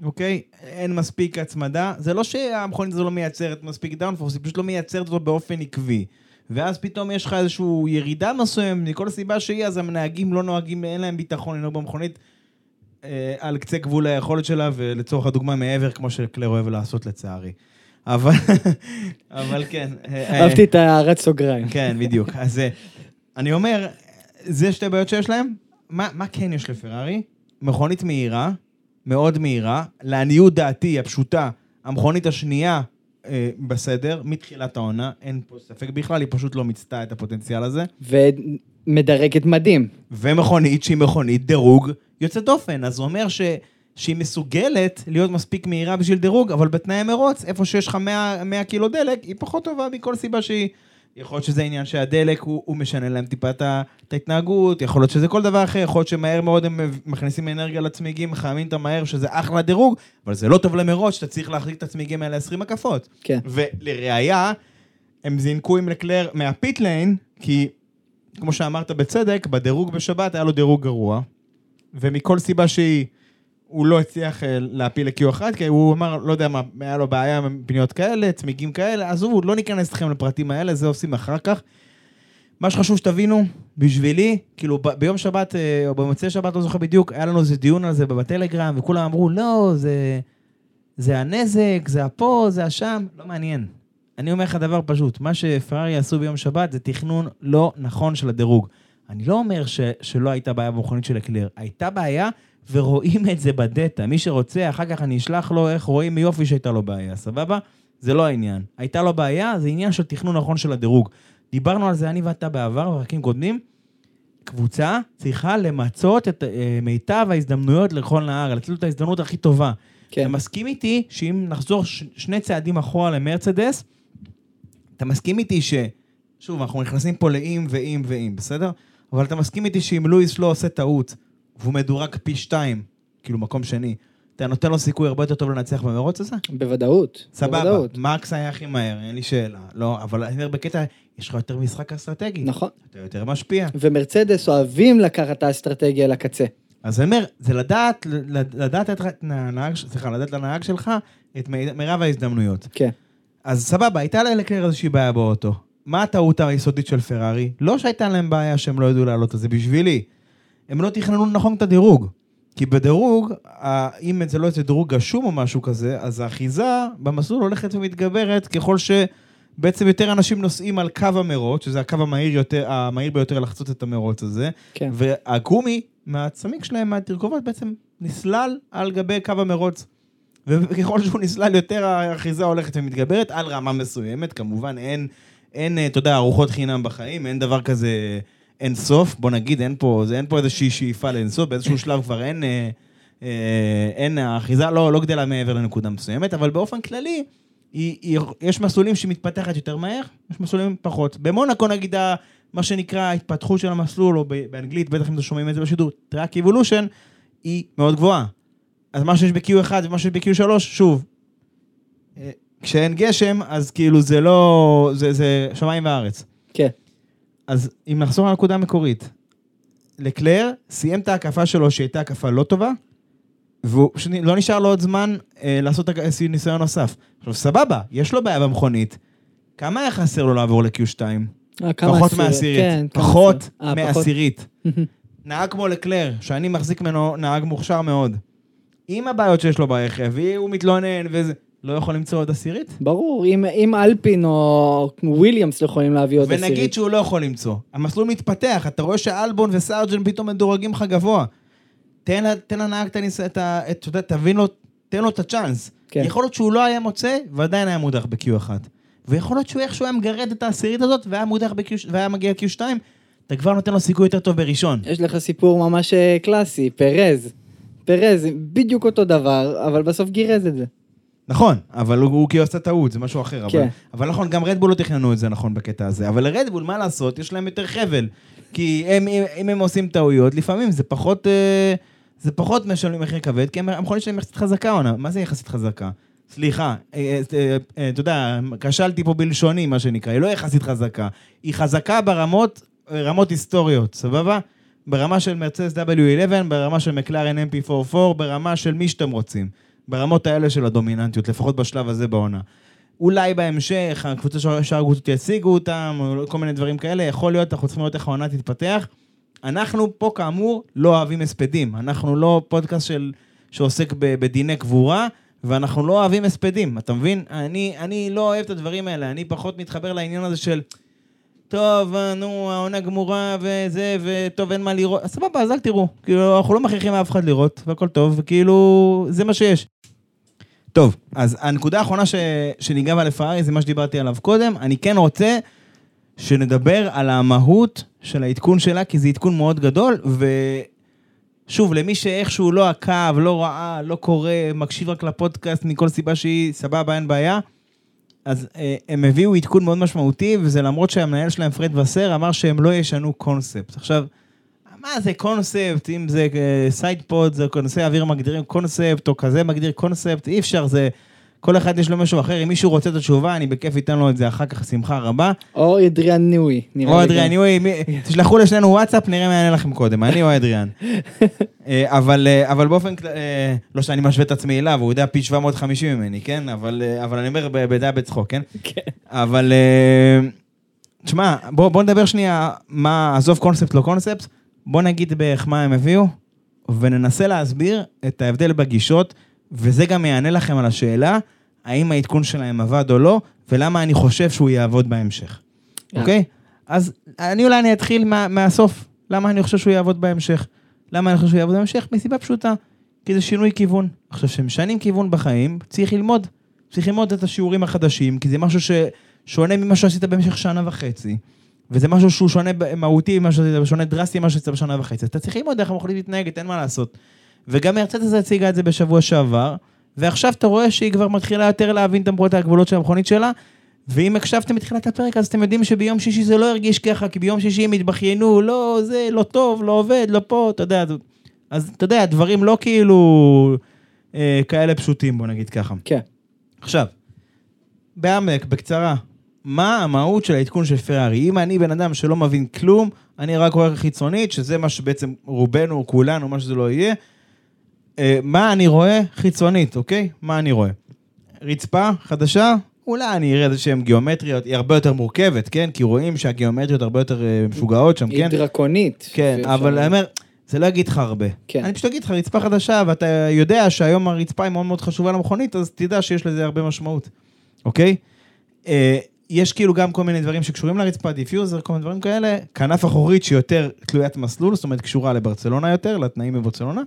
אוקיי? אין מספיק הצמדה. זה לא שהמכונית הזו לא מייצרת מספיק דאונפורס, היא פשוט לא מייצרת אותו באופן עקבי. ואז פתאום יש לך איזושהי ירידה מסוימת, מכל סיבה שהיא, אז הנהגים לא נוהגים, אין להם ביטחון לנהוג במכונית אה, על קצה גבול היכולת שלה, ולצורך הדוגמה מעבר, כמו שקלר אוהב לעשות לצערי. אבל, [laughs] אבל כן. אה, אהבתי את הערת סוגריים. כן, בדיוק. אז אה, אני אומר, זה שתי בעיות שיש להם. מה, מה כן יש לפרארי? מכונית מהירה, מאוד מהירה. לעניות דעתי הפשוטה, המכונית השנייה אה, בסדר, מתחילת העונה, אין פה ספק בכלל, היא פשוט לא מיצתה את הפוטנציאל הזה. ומדרגת מדהים. ומכונית שהיא מכונית דירוג יוצאת דופן. אז זה אומר ש... שהיא מסוגלת להיות מספיק מהירה בשביל דירוג, אבל בתנאי מרוץ, איפה שיש לך 100, 100 קילו דלק, היא פחות טובה מכל סיבה שהיא. יכול להיות שזה עניין שהדלק הוא, הוא משנה להם טיפה את ההתנהגות, יכול להיות שזה כל דבר אחר, יכול להיות שמהר מאוד הם מכניסים אנרגיה לצמיגים, מחממים את המהר, שזה אחלה דירוג, אבל זה לא טוב למרוץ, שאתה צריך להחזיק את הצמיגים האלה 20 הקפות. כן. ולראיה, הם זינקו עם לקלר מהפיט ליין, כי כמו שאמרת בצדק, בדירוג בשבת היה לו דירוג גרוע, ומכל סיבה שהיא, הוא לא הצליח אה, להפיל ל-Q1, כי הוא אמר, לא יודע מה, היה לו בעיה עם פניות כאלה, צמיגים כאלה, עזבו, לא ניכנס איתכם לפרטים האלה, זה עושים אחר כך. מה שחשוב שתבינו, בשבילי, כאילו ב- ביום שבת, אה, או במוצאי שבת, לא זוכר בדיוק, היה לנו איזה דיון על זה בטלגרם, וכולם אמרו, לא, זה, זה הנזק, זה הפה, זה השם, לא מעניין. אני אומר לך דבר פשוט, מה שפרארי עשו ביום שבת זה תכנון לא נכון של הדירוג. אני לא אומר ש, שלא הייתה בעיה במכונית של אקלר, הייתה בעיה ורואים את זה בדאטה. מי שרוצה, אחר כך אני אשלח לו איך רואים יופי שהייתה לו בעיה, סבבה? זה לא העניין. הייתה לו בעיה, זה עניין של תכנון נכון של הדירוג. דיברנו על זה אני ואתה בעבר, בפרקים קודמים. קבוצה צריכה למצות את אה, מיטב ההזדמנויות לכל נהר, לתת לו את ההזדמנות הכי טובה. כן. אתה מסכים איתי שאם נחזור ש- שני צעדים אחורה למרצדס, אתה מסכים איתי ש... שוב, אנחנו נכנסים פה לאם ואם ואם, בסדר? אבל אתה מסכים איתי שאם לואיס לא עושה טעות, והוא מדורג פי שתיים, כאילו מקום שני, אתה נותן לו סיכוי הרבה יותר טוב לנצח במרוץ הזה? בוודאות. סבבה, בוודאות. מקס היה הכי מהר, אין לי שאלה. לא, אבל אני אומר בקטע, יש לך יותר משחק אסטרטגי. נכון. אתה יותר משפיע. ומרצדס אוהבים לקחת את האסטרטגיה לקצה. אז אני אומר, זה לדעת, לדעת את הנהג, סליחה, לדעת לנהג שלך את מירב ההזדמנויות. כן. אז סבבה, הייתה ללקלר איזושהי בעיה באוטו. מה הטעות היסודית של פרארי? לא שהייתה להם בעיה שהם לא ידעו לעלות על זה, בשבילי. הם לא תכננו נכון את הדירוג. כי בדירוג, אם זה לא איזה דירוג גשום או משהו כזה, אז האחיזה במסלול הולכת ומתגברת ככל שבעצם יותר אנשים נוסעים על קו המרוץ, שזה הקו המהיר, יותר, המהיר ביותר לחצות את המרוץ הזה, כן. והגומי מהצמיג שלהם, מהתרכובות, בעצם נסלל על גבי קו המרוץ. וככל שהוא נסלל יותר, האחיזה הולכת ומתגברת על רמה מסוימת. כמובן, אין, אין, אתה יודע, ארוחות חינם בחיים, אין דבר כזה אין סוף. בוא נגיד, אין פה, אין פה איזושהי שאיפה לאין סוף, באיזשהו [laughs] שלב כבר אין, אה, אה, אין, האחיזה לא, לא גדלה מעבר לנקודה מסוימת, אבל באופן כללי, היא, היא, יש מסלולים שמתפתחת יותר מהר, יש מסלולים פחות. במונקו נגיד, מה שנקרא ההתפתחות של המסלול, או באנגלית, בטח אם אתם שומעים את זה בשידור, track evolution, היא מאוד גבוהה. אז מה שיש ב-Q1 ומה שיש ב-Q3, שוב, אה, כשאין גשם, אז כאילו זה לא... זה, זה שמיים וארץ. כן. אז אם נחזור לנקודה המקורית, לקלר סיים את ההקפה שלו שהיא הייתה הקפה לא טובה, והוא פשוט לא נשאר לו עוד זמן אה, לעשות ניסיון נוסף. עכשיו סבבה, יש לו בעיה במכונית, כמה היה חסר לו לעבור ל-Q2? אה, פחות עשירית? מעשירית. [laughs] כן, פחות. אה, פחות. מעשירית. נהג כמו לקלר, שאני מחזיק ממנו נהג מוכשר מאוד, עם הבעיות שיש לו ברכב, והוא מתלונן וזה, לא יכול למצוא עוד עשירית? ברור, אם, אם אלפין או וויליאמס יכולים להביא עוד ונגיד עשירית. שהוא לא יכול למצוא. המסלול מתפתח, אתה רואה שאלבון וסארג'ן פתאום מדורגים לך גבוה. תן, תן לנהג את הניס... את ה... את, אתה יודע, תבין לו, תן לו את הצ'אנס. כן. יכול להיות שהוא לא היה מוצא, ועדיין היה מודח ב-Q1. ויכול להיות שהוא איכשהו היה מגרד את העשירית הזאת, והיה מודח ב-Q... והיה מגיע ל-Q2. אתה כבר נותן לו סיכוי יותר טוב בראשון. יש לך סיפור ממש אה, קלאסי, פרז. פרז, בדיוק אותו דבר, אבל בסוף גירז את זה. נכון, אבל הוא, הוא כאילו עשה טעות, זה משהו אחר. אבל, כן. אבל נכון, גם רדבול לא תכננו את זה נכון בקטע הזה. אבל לרדבול, מה לעשות, יש להם יותר חבל. כי הם, אם, אם הם עושים טעויות, לפעמים זה פחות, אה, זה פחות משלמים מחיר כבד, כי הם- המכונית שלהם יחסית חזקה עונה. מה זה יחסית חזקה? סליחה, אה, אה, אתה יודע, כשלתי פה בלשוני, מה שנקרא, היא לא יחסית חזקה. היא חזקה ברמות, רמות היסטוריות, סבבה? ברמה של מרצס W11, ברמה של מקלרן MP44, ברמה של מי שאתם רוצים. ברמות האלה של הדומיננטיות, לפחות בשלב הזה בעונה. אולי בהמשך, הקבוצה שאר הקבוצות יציגו אותם, או כל מיני דברים כאלה, יכול להיות, אנחנו צריכים לראות איך העונה תתפתח. אנחנו פה כאמור לא אוהבים הספדים, אנחנו לא פודקאסט של, שעוסק ב, בדיני קבורה, ואנחנו לא אוהבים הספדים, אתה מבין? אני, אני לא אוהב את הדברים האלה, אני פחות מתחבר לעניין הזה של, טוב, נו, העונה גמורה וזה, וטוב, אין מה לראות, אז סבבה, אז אל תראו. כאילו, אנחנו לא מכריחים אף אחד לראות, והכל טוב, וכאילו, זה מה שיש. טוב, אז הנקודה האחרונה ש... שניגע בה לפרארי זה מה שדיברתי עליו קודם. אני כן רוצה שנדבר על המהות של העדכון שלה, כי זה עדכון מאוד גדול, ושוב, למי שאיכשהו לא עקב, לא ראה, לא קורא, מקשיב רק לפודקאסט מכל סיבה שהיא, סבבה, אין בעיה. אז אה, הם הביאו עדכון מאוד משמעותי, וזה למרות שהמנהל שלהם, פרד וסר, אמר שהם לא ישנו קונספט. עכשיו, מה זה קונספט, אם זה side pod, זה אם נוזל אוויר מגדירים קונספט, או כזה מגדיר קונספט, אי אפשר, זה... כל אחד יש לו משהו אחר, אם מישהו רוצה את התשובה, אני בכיף אתן לו את זה אחר כך, שמחה רבה. או אדריאן. נראה או אדריאן, מי- [laughs] תשלחו לשנינו וואטסאפ, נראה מי יענה לכם קודם, אני או אדריאן. [laughs] אה, אבל אה, אבל באופן כללי, אה, לא שאני משווה את עצמי אליו, הוא יודע פי 750 ממני, כן? אבל אבל אני אומר בדעה בצחוק, כן? כן. אבל תשמע, בוא, בוא נדבר שנייה, מה, עזוב קונספט לא קונספט, בוא נגיד בערך מה הם הביאו, וננסה להסביר את ההבדל בגישות, וזה גם יענה לכם על השאלה, האם העדכון שלהם עבד או לא, ולמה אני חושב שהוא יעבוד בהמשך, אה. אוקיי? אז אני אולי אני אתחיל מה, מהסוף, למה אני חושב שהוא יעבוד בהמשך. למה אני חושב שהוא יעבוד בהמשך? מסיבה פשוטה, כי זה שינוי כיוון. עכשיו, כשמשנים כיוון בחיים, צריך ללמוד. צריך ללמוד את השיעורים החדשים, כי זה משהו ששונה ממה שעשית במשך שנה וחצי. וזה משהו שהוא שונה מהותי ממה שעשית, שונה דרסטי ממה שעשית בשנה וחצי. אז אתה צריך ללמוד איך המכונית מתנהגת, אין מה לעשות. וגם מרצדס הציגה את זה בשבוע שעבר, ועכשיו אתה רואה שהיא כבר מתחילה יותר להבין את הגבולות של המכונית שלה, ואם הקשבתם בתחילת הפרק, אז אתם יודעים שביום שישי זה לא הרגיש ככה, כי ביום שישי הם התבכיינו, לא, זה לא טוב, לא עובד, לא פה, אתה יודע. אז אתה יודע, דברים לא כאילו אה, כאלה פשוטים, בוא נגיד ככה. כן. עכשיו, בעמק, בקצרה, מה המהות של העדכון של פרארי? אם אני בן אדם שלא מבין כלום, אני רק רואה חיצונית, שזה מה שבעצם רובנו, כולנו, מה שזה לא יהיה, מה אני רואה חיצונית, אוקיי? מה אני רואה? רצפה חדשה, אולי אני אראה איזה שהן גיאומטריות, היא הרבה יותר מורכבת, כן? כי רואים שהגיאומטריות הרבה יותר אה, משוגעות שם, היא כן? דרקונית. כן, אבל אני אומר, זה לא יגיד לך הרבה. כן. אני פשוט אגיד לך, רצפה חדשה, ואתה יודע שהיום הרצפה היא מאוד מאוד חשובה למכונית, אז תדע שיש לזה הרבה משמעות, אוקיי? אה, יש כאילו גם כל מיני דברים שקשורים לרצפה, diffuser, כל מיני דברים כאלה. כנף אחורית שהיא יותר תלוית מסלול, זאת אומרת קשורה לברצלונה יותר, לתנאים בברצלונה.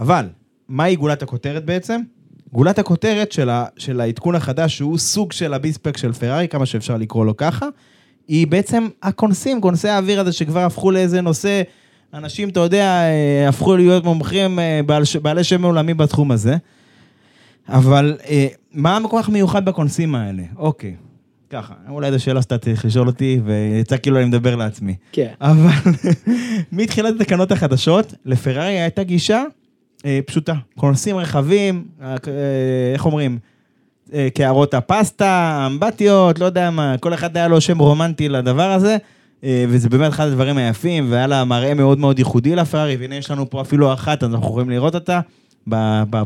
אבל, מהי גולת הכותרת בעצם? גולת הכותרת של, ה, של העדכון החדש, שהוא סוג של ה B-spec של פרארי, כמה שאפשר לקרוא לו ככה, היא בעצם הקונסים, קונסי האוויר הזה שכבר הפכו לאיזה נושא, אנשים, אתה יודע, אה, הפכו להיות מומחים, אה, בעל, בעלי שם עולמי בתחום הזה. אבל אה, מה כל כך מיוחד בקונסים האלה? אוקיי, ככה, אולי זו שאלה שאתה צריך לשאול אותי, ויצא כאילו אני מדבר לעצמי. כן. אבל [laughs] מתחילת התקנות החדשות, לפרארי הייתה גישה פשוטה. קונסים רחבים, אה, אה, איך אומרים? אה, קערות הפסטה, אמבטיות, לא יודע מה, כל אחד היה לו שם רומנטי לדבר הזה, אה, וזה באמת אחד הדברים היפים, והיה לה מראה מאוד מאוד ייחודי לפרארי, והנה יש לנו פה אפילו אחת, אז אנחנו יכולים לראות אותה,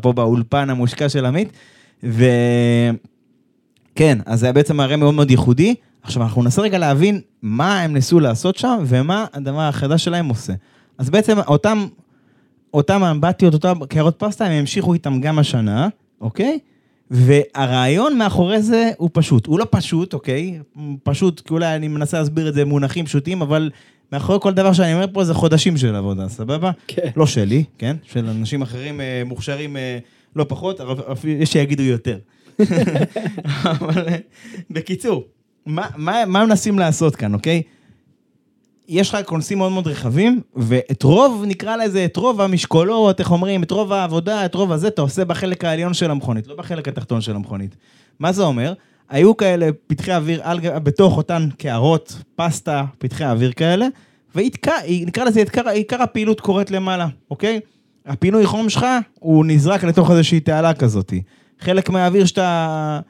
פה באולפן המושקע של עמית, ו... כן, אז זה היה בעצם מראה מאוד מאוד ייחודי. עכשיו, אנחנו ננסה רגע להבין מה הם ניסו לעשות שם, ומה הדבר החדש שלהם עושה. אז בעצם אותם, אותם האמבטיות, אותם קערות פסטה, הם המשיכו איתם גם השנה, אוקיי? והרעיון מאחורי זה הוא פשוט. הוא לא פשוט, אוקיי? פשוט, כי אולי אני מנסה להסביר את זה במונחים פשוטים, אבל מאחורי כל דבר שאני אומר פה זה חודשים של עבודה, סבבה? כן. לא שלי, כן? של אנשים אחרים אה, מוכשרים אה, לא פחות, אפילו יש שיגידו יותר. [laughs] אבל אה, בקיצור, מה, מה, מה מנסים לעשות כאן, אוקיי? יש לך כונסים מאוד מאוד רחבים, ואת רוב, נקרא לזה, את רוב המשקולות, איך אומרים, את רוב העבודה, את רוב הזה, אתה עושה בחלק העליון של המכונית, לא בחלק התחתון של המכונית. מה זה אומר? היו כאלה פתחי אוויר על, בתוך אותן קערות, פסטה, פתחי אוויר כאלה, ונקרא לזה, עיקר, עיקר הפעילות קורית למעלה, אוקיי? הפינוי חום שלך, הוא נזרק לתוך איזושהי תעלה כזאת. חלק מהאוויר שאתה,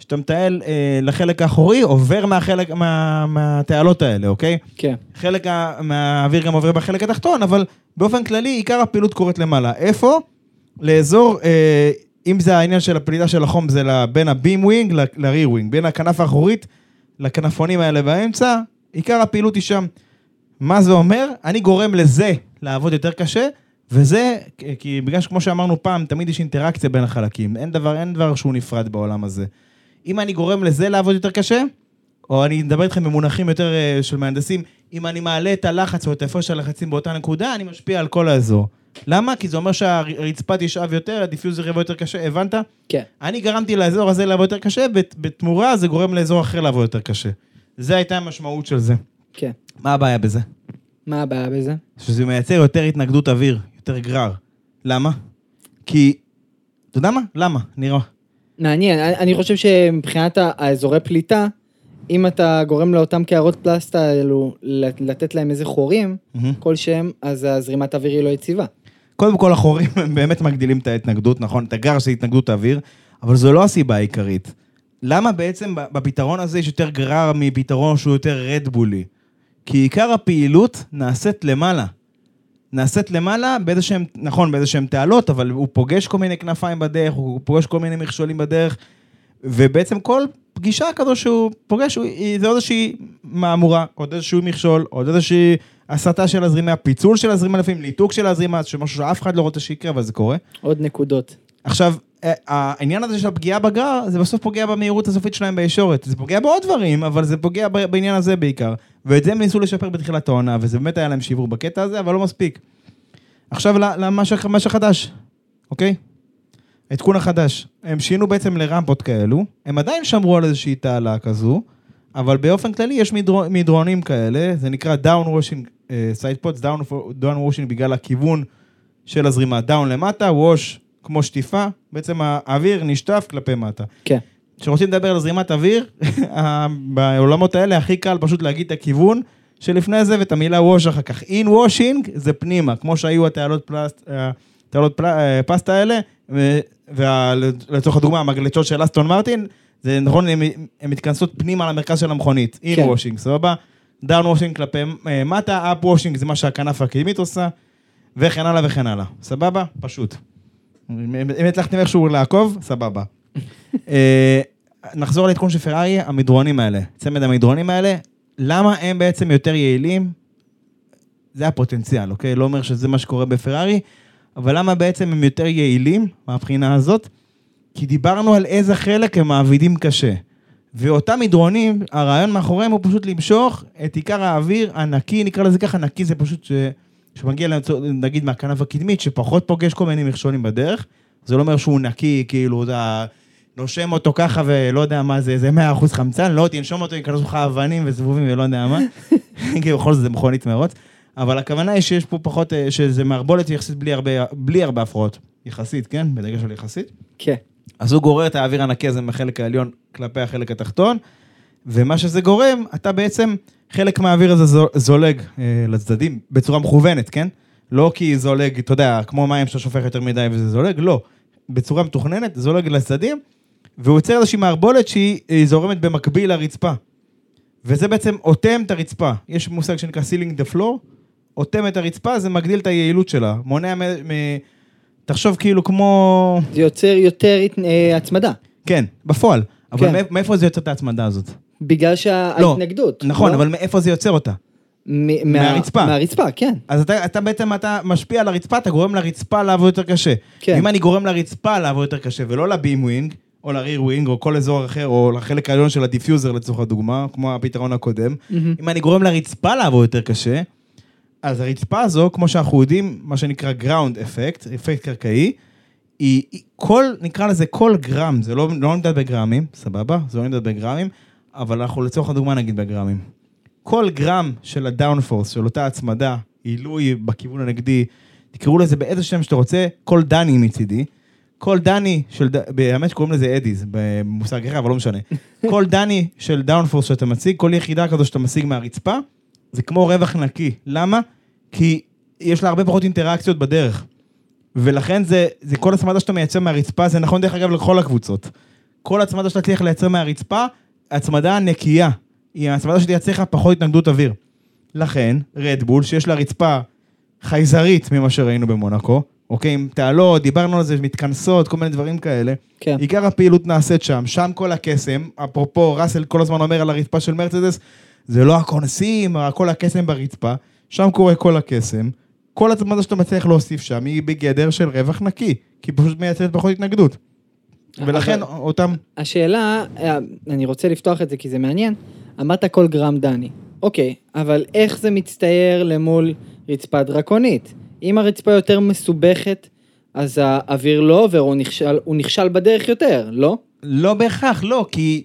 שאתה מטייל אה, לחלק האחורי, עובר מהחלק, מה, מהתעלות האלה, אוקיי? כן. חלק ה- מהאוויר גם עובר בחלק התחתון, אבל באופן כללי עיקר הפעילות קורית למעלה. איפה? לאזור, אה, אם זה העניין של הפליטה של החום, זה בין ה beam wing ל rear wing, בין הכנף האחורית לכנפונים האלה באמצע, עיקר הפעילות היא שם. מה זה אומר? אני גורם לזה לעבוד יותר קשה, וזה, כי בגלל שכמו שאמרנו פעם, תמיד יש אינטראקציה בין החלקים, אין דבר, אין דבר שהוא נפרד בעולם הזה. אם אני גורם לזה לעבוד יותר קשה, או אני מדבר איתכם במונחים יותר אה, של מהנדסים, אם אני מעלה את הלחץ או את ההפרש של הלחצים באותה נקודה, אני משפיע על כל האזור. למה? כי זה אומר שהרצפה תשאב יותר, ה diffuser יעבוד יותר קשה, הבנת? כן. אני גרמתי לאזור הזה לעבוד יותר קשה, בת- בתמורה זה גורם לאזור אחר לעבוד יותר קשה. זה הייתה המשמעות של זה. כן. מה הבעיה בזה? מה הבעיה בזה? שזה מייצר יותר התנגדות אוויר, יותר גרר. למה? כי... אתה יודע מה? למה? נראה. מעניין, אני חושב שמבחינת האזורי פליטה, אם אתה גורם לאותם קערות פלסטה האלו לתת להם איזה חורים. כלשהם, אז הזרימת האוויר היא לא יציבה. קודם כל החורים הם באמת מגדילים את ההתנגדות, נכון? את הגר של התנגדות האוויר, אבל זו לא הסיבה העיקרית. למה בעצם בפתרון הזה יש יותר גרר מפתרון שהוא יותר רדבולי? כי עיקר הפעילות נעשית למעלה. נעשית למעלה באיזה שהם, נכון, באיזה שהם תעלות, אבל הוא פוגש כל מיני כנפיים בדרך, הוא פוגש כל מיני מכשולים בדרך, ובעצם כל פגישה כזו שהוא פוגש, הוא- זה עוד איזושהי מהמורה, עוד איזשהו מכשול, עוד איזושהי הסטה של הזרימה, פיצול של הזרימה לפעמים, ליטוק של הזרימה, שמשהו שאף אחד לא רוצה שיקרה, אבל זה קורה. עוד נקודות. עכשיו, העניין הזה של הפגיעה בגרר, זה בסוף פוגע במהירות הסופית שלהם בישורת. זה פוגע בעוד דברים, אבל זה פוגע בעניין הזה בעיקר. ואת זה הם ניסו לשפר בתחילת העונה, וזה באמת היה להם שיבור בקטע הזה, אבל לא מספיק. עכשיו, למה שחדש, אוקיי? עדכון החדש. הם שינו בעצם לרמפות כאלו, הם עדיין שמרו על איזושהי תעלה כזו, אבל באופן כללי יש מדרו- מדרונים כאלה, זה נקרא uh, side pots, down, down washing בגלל הכיוון של הזרימה, down למטה, wash כמו שטיפה, בעצם האוויר נשטף כלפי מטה. כן. כשרוצים לדבר על זרימת אוויר, [laughs] בעולמות האלה הכי קל פשוט להגיד את הכיוון שלפני זה ואת המילה wash אחר כך. in washing זה פנימה, כמו שהיו התעלות פלסט, אה, תעלות פל, אה, פסטה האלה, ולצורך הדוגמה, המגלצ'ות של אסטון מרטין, זה נכון, הן מתכנסות פנימה למרכז של המכונית, in כן. washing, סבבה? down washing כלפי אה, מטה, up washing זה מה שהכנף הקדמית עושה, וכן הלאה וכן הלאה, סבבה? פשוט. אם הצלחתם איכשהו לעקוב, סבבה. [laughs] אה, נחזור לעדכון של פרארי, המדרונים האלה, צמד המדרונים האלה, למה הם בעצם יותר יעילים? זה הפוטנציאל, אוקיי? לא אומר שזה מה שקורה בפרארי, אבל למה בעצם הם יותר יעילים מהבחינה הזאת? כי דיברנו על איזה חלק הם מעבידים קשה. ואותם מדרונים, הרעיון מאחוריהם הוא פשוט למשוך את עיקר האוויר הנקי, נקרא לזה ככה, נקי זה פשוט ש... שמגיע נגיד מהכנף הקדמית, שפחות פוגש כל מיני מכשולים בדרך. זה לא אומר שהוא נקי, כאילו, אתה נושם אותו ככה ולא יודע מה זה, זה 100% חמצן, לא תנשום אותו, ייכנסו לך אבנים וזבובים ולא יודע מה. [laughs] [laughs] כי בכל זאת זה מכונית מרוץ. אבל הכוונה היא שיש פה פחות, אה, שזה מערבולת יחסית בלי הרבה, בלי הרבה הפרעות. יחסית, כן? בדגש על יחסית. כן. אז הוא גורר את האוויר הנקי הזה מהחלק העליון כלפי החלק התחתון, ומה שזה גורם, אתה בעצם, חלק מהאוויר הזה זו- זולג אה, לצדדים בצורה מכוונת, כן? לא כי זולג, אתה יודע, כמו מים שאתה שופך יותר מדי וזה זולג, לא. בצורה מתוכננת, זולג לצדדים, והוא יוצר איזושהי מערבולת שהיא אה, זורמת במקביל לרצפה. וזה בעצם אוטם את הרצפה. יש מושג שנקרא sealing the floor, אוטם את הרצפה, זה מגדיל את היעילות שלה. מונע מ... מ... תחשוב כאילו כמו... זה יוצר יותר אה, הצמדה. כן, בפועל. אבל כן. מאיפה זה יוצר את ההצמדה הזאת? בגלל לא. שההתנגדות. נכון, לא? אבל מאיפה זה יוצר אותה? מ- מה- מהרצפה. מהרצפה, כן. אז אתה, אתה בעצם, אתה משפיע על הרצפה, אתה גורם לרצפה לעבוד יותר קשה. כן. אם אני גורם לרצפה לעבוד יותר קשה, ולא ל beam wing, או ל rear wing, או כל אזור אחר, או לחלק העליון של ה diffuser לצורך הדוגמה, כמו הפתרון הקודם, מהמם. אם אני גורם לרצפה לעבוד יותר קשה, אז הרצפה הזו, כמו שאנחנו יודעים, מה שנקרא ground effect, אפקט קרקעי, היא, היא כל, נקרא לזה כל גרם, זה לא, לא נמדד בגרמים, סבבה? זה לא נמדד בגרמים, אבל אנחנו לצורך הדוגמה נגיד בגרמים. כל גרם של ה downforce, של אותה הצמדה, עילוי בכיוון הנגדי, תקראו לזה באיזה שם שאתה רוצה, כל דני מצידי. כל דני של, באמת קוראים לזה אדיז, במושג אחר, אבל לא משנה. [laughs] כל דני של downforce שאתה מציג, כל יחידה כזו שאתה משיג מהרצפה, זה כמו רווח נקי. למה? כי יש לה הרבה פחות אינטראקציות בדרך. ולכן זה, זה כל הצמדה שאתה מייצר מהרצפה, זה נכון דרך אגב לכל הקבוצות. כל הצמדה שאתה תצליח לייצר מהרצפה, הצמדה נקייה. היא הצמדה שתייצר לך פחות התנגדות אוויר. לכן, רדבול, שיש לה רצפה חייזרית ממה שראינו במונקו, אוקיי, עם תעלות, דיברנו על זה, מתכנסות, כל מיני דברים כאלה. כן. עיקר הפעילות נעשית שם, שם כל הקסם, אפרופו, ראסל כל הזמן אומר על הרצפה של מרצדס, זה לא הכונסים, כל הקסם ברצפה, שם קורה כל הקסם. כל הצמדה שאתה מצליח להוסיף שם היא בגדר של רווח נקי, כי פשוט מייצרת פחות התנגדות. ולכן אבל- אותם, השאלה, אה, אני רוצה לפתוח את זה כי זה מעניין, אמרת כל גרם דני. אוקיי, אבל איך זה מצטייר למול רצפה דרקונית? אם הרצפה יותר מסובכת, אז האוויר לא עובר, הוא נכשל, הוא נכשל בדרך יותר, לא? לא בהכרח, לא, כי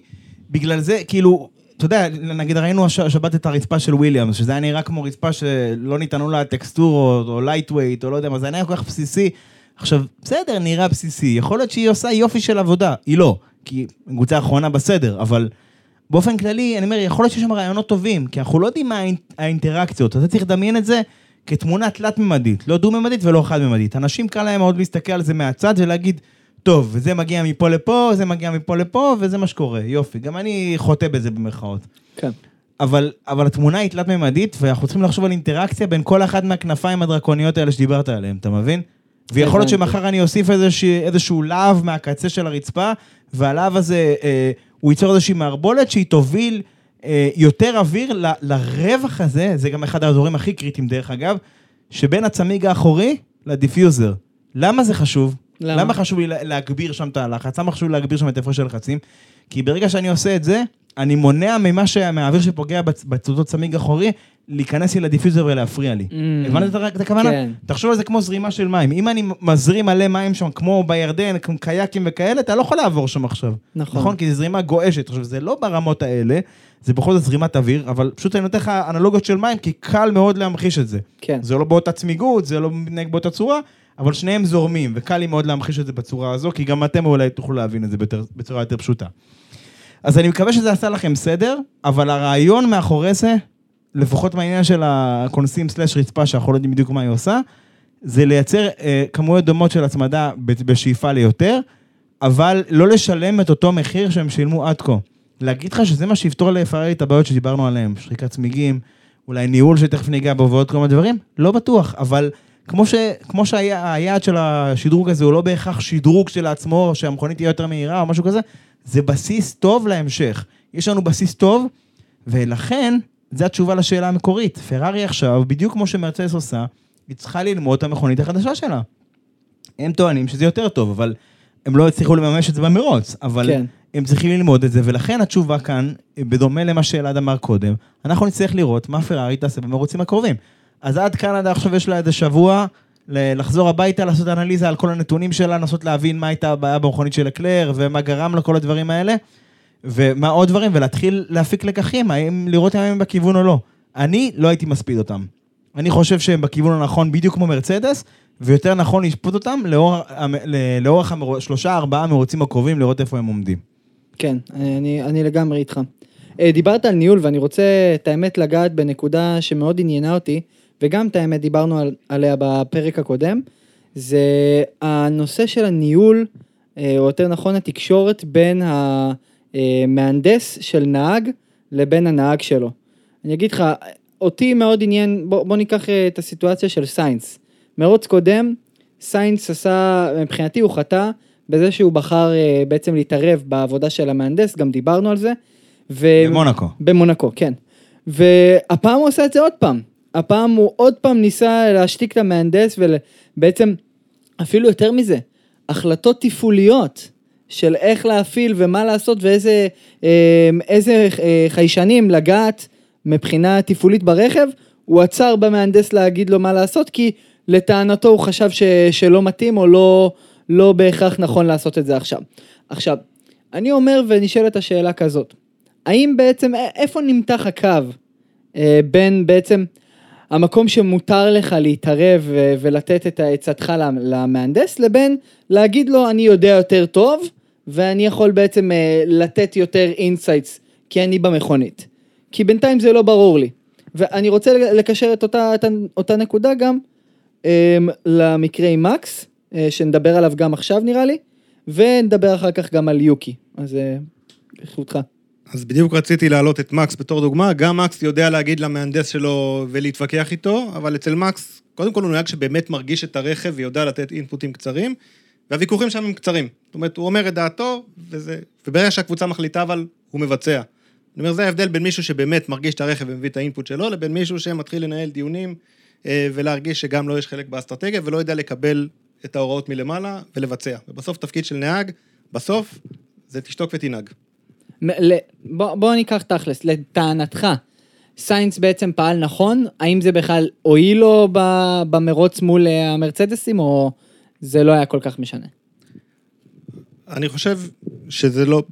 בגלל זה, כאילו, אתה יודע, נגיד ראינו הש- השבת את הרצפה של וויליאמס, שזה היה נראה כמו רצפה שלא ניתנו לה טקסטורות, או lightweight, או לא יודע מה, זה היה כל כך בסיסי. עכשיו, בסדר, נראה בסיסי, יכול להיות שהיא עושה יופי של עבודה, היא לא, כי קבוצה האחרונה בסדר, אבל באופן כללי, אני אומר, יכול להיות שיש שם רעיונות טובים, כי אנחנו לא יודעים מה האינ- האינטראקציות, אתה צריך לדמיין את זה כתמונה תלת-ממדית, לא דו-ממדית ולא חד-ממדית. אנשים קל להם מאוד להסתכל על זה מהצד ולהגיד, טוב, זה מגיע מפה לפה, זה מגיע מפה לפה, וזה מה שקורה, יופי. גם אני חוטא בזה במרכאות. כן. אבל, אבל התמונה היא תלת-ממדית, ואנחנו צריכים לחשוב על אינטראקציה בין כל אחת מהכנפיים הדרקוניות האלה שדיברת עליהן, אתה מבין? ויכול להיות. שמחר אני אוסיף איזשהו, איזשהו להב מהקצה של הרצפה, והלהב הזה, אה, הוא ייצור איזושהי מערבולת שהיא תוביל אה, יותר אוויר ל, לרווח הזה, זה גם אחד האזורים הכי קריטיים דרך אגב, שבין הצמיג האחורי ל diffuser. למה זה חשוב? למה? למה חשוב לי לה- להגביר שם את הלחץ? למה חשוב להגביר שם את הפרש הלחצים? כי ברגע שאני עושה את זה, אני מונע ממה ש... מהאוויר שפוגע בצ- באותו צמיג אחורי, להיכנס לי ל diffuser ולהפריע לי. Mm. הבנת את- את הכוונה? כן. תחשוב על זה כמו זרימה של מים. אם אני מזרים מלא מים שם, כמו בירדן, כמו קייקים וכאלה, אתה לא יכול לעבור שם עכשיו. נכון. נכון? כי זו זרימה גועשת. עכשיו, זה לא ברמות האלה, זה בכל זאת זרימת אוויר, אבל פשוט אני נותן לך אנלוגיות של מים, כי קל מאוד להמחיש את זה. כן. זה לא באותה צמיגות, זה לא מתנהג באותה צורה, אבל שניהם זורמים, וקל לי מאוד להמחיש את זה בצורה הזו, כי גם אתם אולי תוכלו להבין את זה בצורה יותר פשוטה. אז אני מקווה שזה עשה לכם סדר, אבל הרעיון מאחורי זה, לפחות מהעניין של הקונסים סלאש רצפה, שאנחנו לא יודעים בדיוק מה היא עושה, זה לייצר אה, כמויות דומות של הצמדה בשאיפה ליותר, אבל לא לשלם את אותו מחיר שהם שילמו עד כה. להגיד לך שזה מה שיפתור לפרארי את הבעיות שדיברנו עליהן, שחיקת צמיגים, אולי ניהול שתכף ניגע בו ועוד כל מיני דברים, לא בטוח, אבל כמו, ש, כמו שהיעד של השדרוג הזה הוא לא בהכרח שדרוג של עצמו, שהמכונית תהיה יותר מהירה או משהו כזה, זה בסיס טוב להמשך. יש לנו בסיס טוב, ולכן, זו התשובה לשאלה המקורית. פרארי עכשיו, בדיוק כמו שמרצדס עושה, היא צריכה ללמוד את המכונית החדשה שלה. הם טוענים שזה יותר טוב, אבל הם לא הצליחו לממש את זה במרוץ, אבל כן. הם צריכים ללמוד את זה, ולכן התשובה כאן, בדומה למה שאלעד אמר קודם, אנחנו נצטרך לראות מה פרארי תעשה במרוצים הקרובים. אז עד קנדה עכשיו יש לה איזה שבוע לחזור הביתה, לעשות אנליזה על כל הנתונים שלה, לנסות להבין מה הייתה הבעיה במכונית של אקלר, ומה גרם לכל הדברים האלה, ומה עוד דברים, ולהתחיל להפיק לקחים, האם לראות אם הם בכיוון או לא. אני לא הייתי מספיד אותם. אני חושב שהם בכיוון הנכון בדיוק כמו מרצדס, ויותר נכון לשפוט אותם לאור, לאורך המרו- שלושה ארבעה מרוצים הקרובים, לראות איפה הם עומדים. כן, אני, אני לגמרי איתך. אה, דיברת על ניהול ואני רוצה את האמת לגעת בנקודה שמאוד עניינה אותי, וגם את האמת דיברנו על, עליה בפרק הקודם, זה הנושא של הניהול, אה, או יותר נכון התקשורת בין המהנדס של נהג לבין הנהג שלו. אני אגיד לך, אותי מאוד עניין, בוא, בוא ניקח אה, את הסיטואציה של סיינס. מרוץ קודם, סיינס עשה, מבחינתי הוא חטא בזה שהוא בחר אה, בעצם להתערב בעבודה של המהנדס, גם דיברנו על זה. ו... במונקו. במונקו, כן. והפעם הוא עשה את זה עוד פעם. הפעם הוא עוד פעם ניסה להשתיק את המהנדס ובעצם, אפילו יותר מזה, החלטות תפעוליות של איך להפעיל ומה לעשות ואיזה אה, איזה אה, חיישנים לגעת מבחינה תפעולית ברכב, הוא עצר במהנדס להגיד לו מה לעשות, כי לטענתו הוא חשב ש, שלא מתאים או לא, לא בהכרח נכון לעשות את זה עכשיו. עכשיו, אני אומר ונשאלת השאלה כזאת, האם בעצם, איפה נמתח הקו אה, בין בעצם המקום שמותר לך להתערב ו- ולתת את עצתך למ- למהנדס, לבין להגיד לו אני יודע יותר טוב, ואני יכול בעצם אה, לתת יותר insights, כי אני במכונית. כי בינתיים זה לא ברור לי. ואני רוצה לקשר את אותה, את אותה נקודה גם אה, למקרה עם מקס, אה, שנדבר עליו גם עכשיו נראה לי, ונדבר אחר כך גם על יוקי. אז אה, לכבודך. אז בדיוק רציתי להעלות את מקס בתור דוגמה, גם מקס יודע להגיד למהנדס שלו ולהתווכח איתו, אבל אצל מקס, קודם כל הוא נהג שבאמת מרגיש את הרכב ויודע לתת אינפוטים קצרים, והוויכוחים שם הם קצרים. זאת אומרת, הוא אומר את דעתו, וזה, וברגע שהקבוצה מחליטה אבל, הוא מבצע. אני אומר, זה ההבדל בין מישהו שבאמת מרגיש את הרכב ומביא את האינפוט שלו, לבין מישהו שמתחיל לנהל דיונים אה, ולהרגיש שגם לו יש חלק באסטרטגיה, ולא יודע לקבל את ההוראות מלמעלה ולבצע. ובסוף תפקיד של נהג, בסוף, זה תשתוק ותנהג. בוא, בוא ניקח תכלס, לטענתך, סיינס בעצם פעל נכון? האם זה בכלל הועיל לו במרוץ מול אה, המרצדסים, או זה לא היה כל כך משנה? אני חושב שזה לא...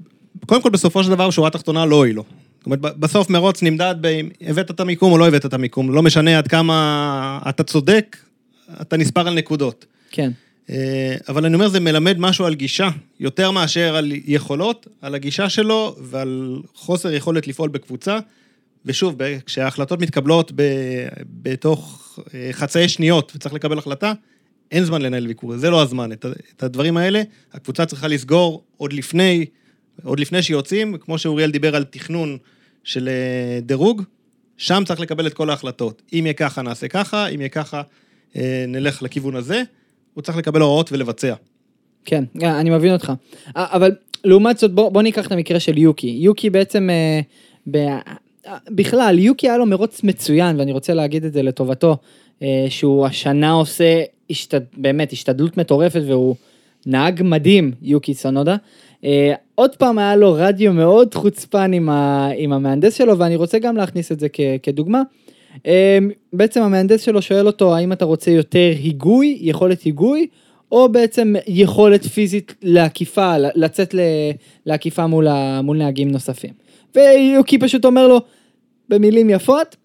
קודם כל, בסופו של דבר, שורה תחתונה לא הועיל לו. זאת אומרת, בסוף מרוץ נמדד באם הבאת את המיקום או לא הבאת את המיקום. לא משנה עד כמה אתה צודק, אתה נספר על נקודות. כן. אה, אבל אני אומר, זה מלמד משהו על גישה, יותר מאשר על יכולות, על הגישה שלו ועל חוסר יכולת לפעול בקבוצה. ושוב, כשההחלטות מתקבלות ב, בתוך אה, חצאי שניות וצריך לקבל החלטה, אין זמן לנהל ויכוח, זה לא הזמן. את, את הדברים האלה, הקבוצה צריכה לסגור עוד לפני, עוד לפני שיוצאים, כמו שאוריאל דיבר על תכנון של אה, דירוג, שם צריך לקבל את כל ההחלטות. אם יהיה ככה, נעשה ככה, אם יהיה ככה, נלך לכיוון הזה. הוא צריך לקבל הוראות ולבצע. כן, אה, אני מבין אותך. אה, אבל לעומת זאת, בוא, בוא ניקח את המקרה של יוקי. יוקי בעצם, אה, ב, אה, בכלל, יוקי היה לו מרוץ מצוין, ואני רוצה להגיד את זה לטובתו, אה, שהוא השנה עושה השתד, באמת השתדלות מטורפת, והוא נהג מדהים, יוקי סונודה. אה, עוד פעם היה לו רדיו מאוד חוצפן עם, ה, עם המהנדס שלו, ואני רוצה גם להכניס את זה כ, כדוגמה. אה, בעצם המהנדס שלו שואל אותו האם אתה רוצה יותר היגוי, יכולת היגוי, או בעצם יכולת פיזית לעקיפה, לצאת לעקיפה מול, ה- מול נהגים נוספים. ויוקי פשוט אומר לו, במילים יפות,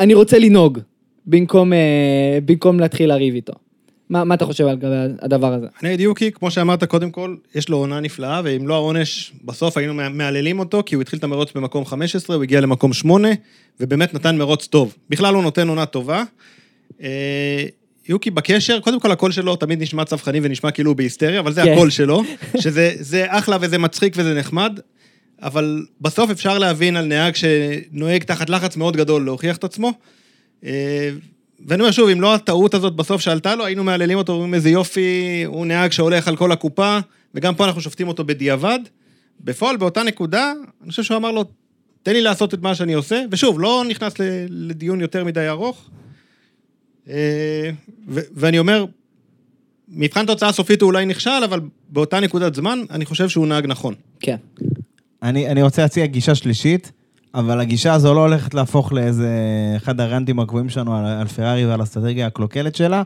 אני רוצה לנהוג, במקום, אה, במקום להתחיל לריב איתו. מה, מה אתה חושב על הדבר הזה? אני אגיד יוקי, כמו שאמרת קודם כל, יש לו עונה נפלאה, ואם לא העונש, בסוף היינו מה- מהללים אותו, כי הוא התחיל את המרוץ במקום 15, הוא הגיע למקום 8, ובאמת נתן מרוץ טוב. בכלל הוא נותן עונה טובה. אה, יוקי בקשר, קודם כל הקול שלו תמיד נשמע צווחני ונשמע כאילו הוא בהיסטריה, אבל זה כן. הקול שלו, [laughs] שזה זה אחלה וזה מצחיק וזה נחמד, אבל בסוף אפשר להבין על נהג שנוהג תחת לחץ מאוד גדול להוכיח את עצמו. ואני אומר שוב, אם לא הטעות הזאת בסוף שעלתה לו, היינו מהללים אותו, אומרים איזה יופי, הוא נהג שהולך על כל הקופה, וגם פה אנחנו שופטים אותו בדיעבד. בפועל, באותה נקודה, אני חושב שהוא אמר לו, תן לי לעשות את מה שאני עושה, ושוב, לא נכנס לדיון יותר מדי ארוך. אה, ו- ואני אומר, מבחן תוצאה סופית הוא אולי נכשל, אבל באותה נקודת זמן, אני חושב שהוא נהג נכון. כן. אני, אני רוצה להציע גישה שלישית, אבל הגישה הזו לא הולכת להפוך לאיזה אחד הרנטים הקבועים שלנו על, על פרארי ועל האסטרטגיה הקלוקלת שלה.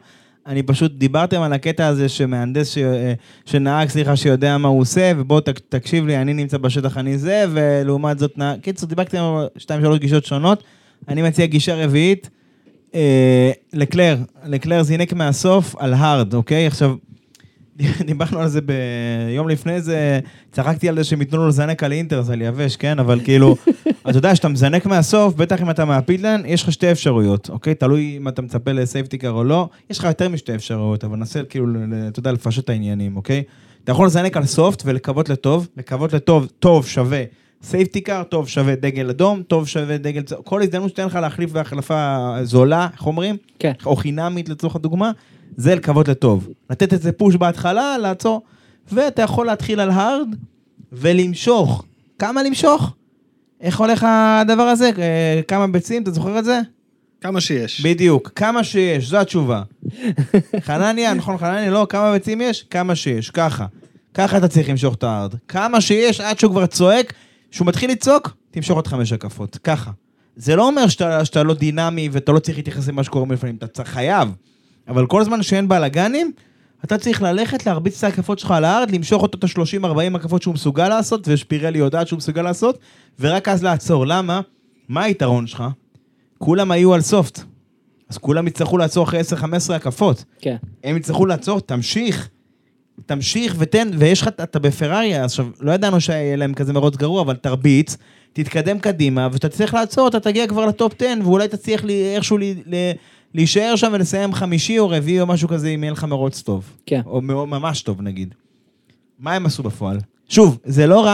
אני פשוט, דיברתם על הקטע הזה שמהנדס, ש, אה, שנהג, סליחה, שיודע מה הוא עושה, ובוא ת, תקשיב לי, אני נמצא בשטח, אני זה, ולעומת זאת נהג... קיצור, דיברתם על שתיים, שלוש גישות שונות. אני מציע גישה רביעית, אה, לקלר, לקלר זינק מהסוף על הארד, אוקיי? עכשיו, [laughs] דיברנו על זה ביום לפני זה, צחקתי על זה שהם ייתנו לו לזנק על אינטר, זה יבש, כן? אבל כאילו, אתה יודע, כשאתה מזנק מהסוף, בטח אם אתה מהפיטלן, יש לך שתי אפשרויות, אוקיי? תלוי אם אתה מצפה לסייפטיקר או לא, יש לך יותר משתי אפשרויות, אבל ננסה כאילו, אתה יודע, לפשט את העניינים, אוקיי? אתה יכול לזנק על soft ולקוות לטוב, לקוות לטוב, טוב שווה safety car, טוב שווה דגל אדום, טוב שווה דגל כל הזדמנות שתיתן לך להחליף בהחלפה זולה, איך אומרים? כן. או חינמית לצורך הדוגמה, זה לקוות לטוב. לתת איזה push בהתחלה, לעצור, ואתה יכול להתחיל על hard ולמשוך. כמה למשוך? איך הולך הדבר הזה? אה, כמה ביצים, אתה זוכר את זה? כמה שיש. בדיוק, כמה שיש, זו התשובה. [laughs] חנניה, נכון חנניה, לא, כמה ביצים יש? כמה שיש, ככה. ככה אתה צריך למשוך את הארד. כמה שיש עד שהוא כבר צועק, כשהוא מתחיל לצעוק, תמשוך עוד חמש הקפות, ככה. זה לא אומר שאתה, שאתה לא דינמי ואתה לא צריך להתייחס למה שקורה מלפנים, אתה חייב. אבל כל זמן שאין בלאגנים, אתה צריך ללכת להרביץ את ההקפות שלך על הארד, למשוך אותו את ה-30-40 הקפות שהוא מסוגל לעשות, ושפירלי יודעת שהוא מסוגל לעשות, ורק אז לעצור. למה? מה היתרון שלך? כולם היו על סופט. אז כולם יצטרכו לעצור אחרי 10-15 הקפות. כן. הם יצטרכו לעצור, תמשיך. תמשיך ותן, ויש לך, אתה בפרארי, עכשיו, לא ידענו שיהיה להם כזה מרוץ גרוע, אבל תרביץ, תתקדם קדימה, ואתה תצטרך לעצור, אתה תגיע כבר לטופ 10, ואולי תצליח לי, איכשהו לי, ל, להישאר שם ולסיים חמישי או רביעי או משהו כזה, אם יהיה לך מרוץ טוב. כן. או ממש טוב, נגיד. מה הם עשו בפועל? שוב, זה לא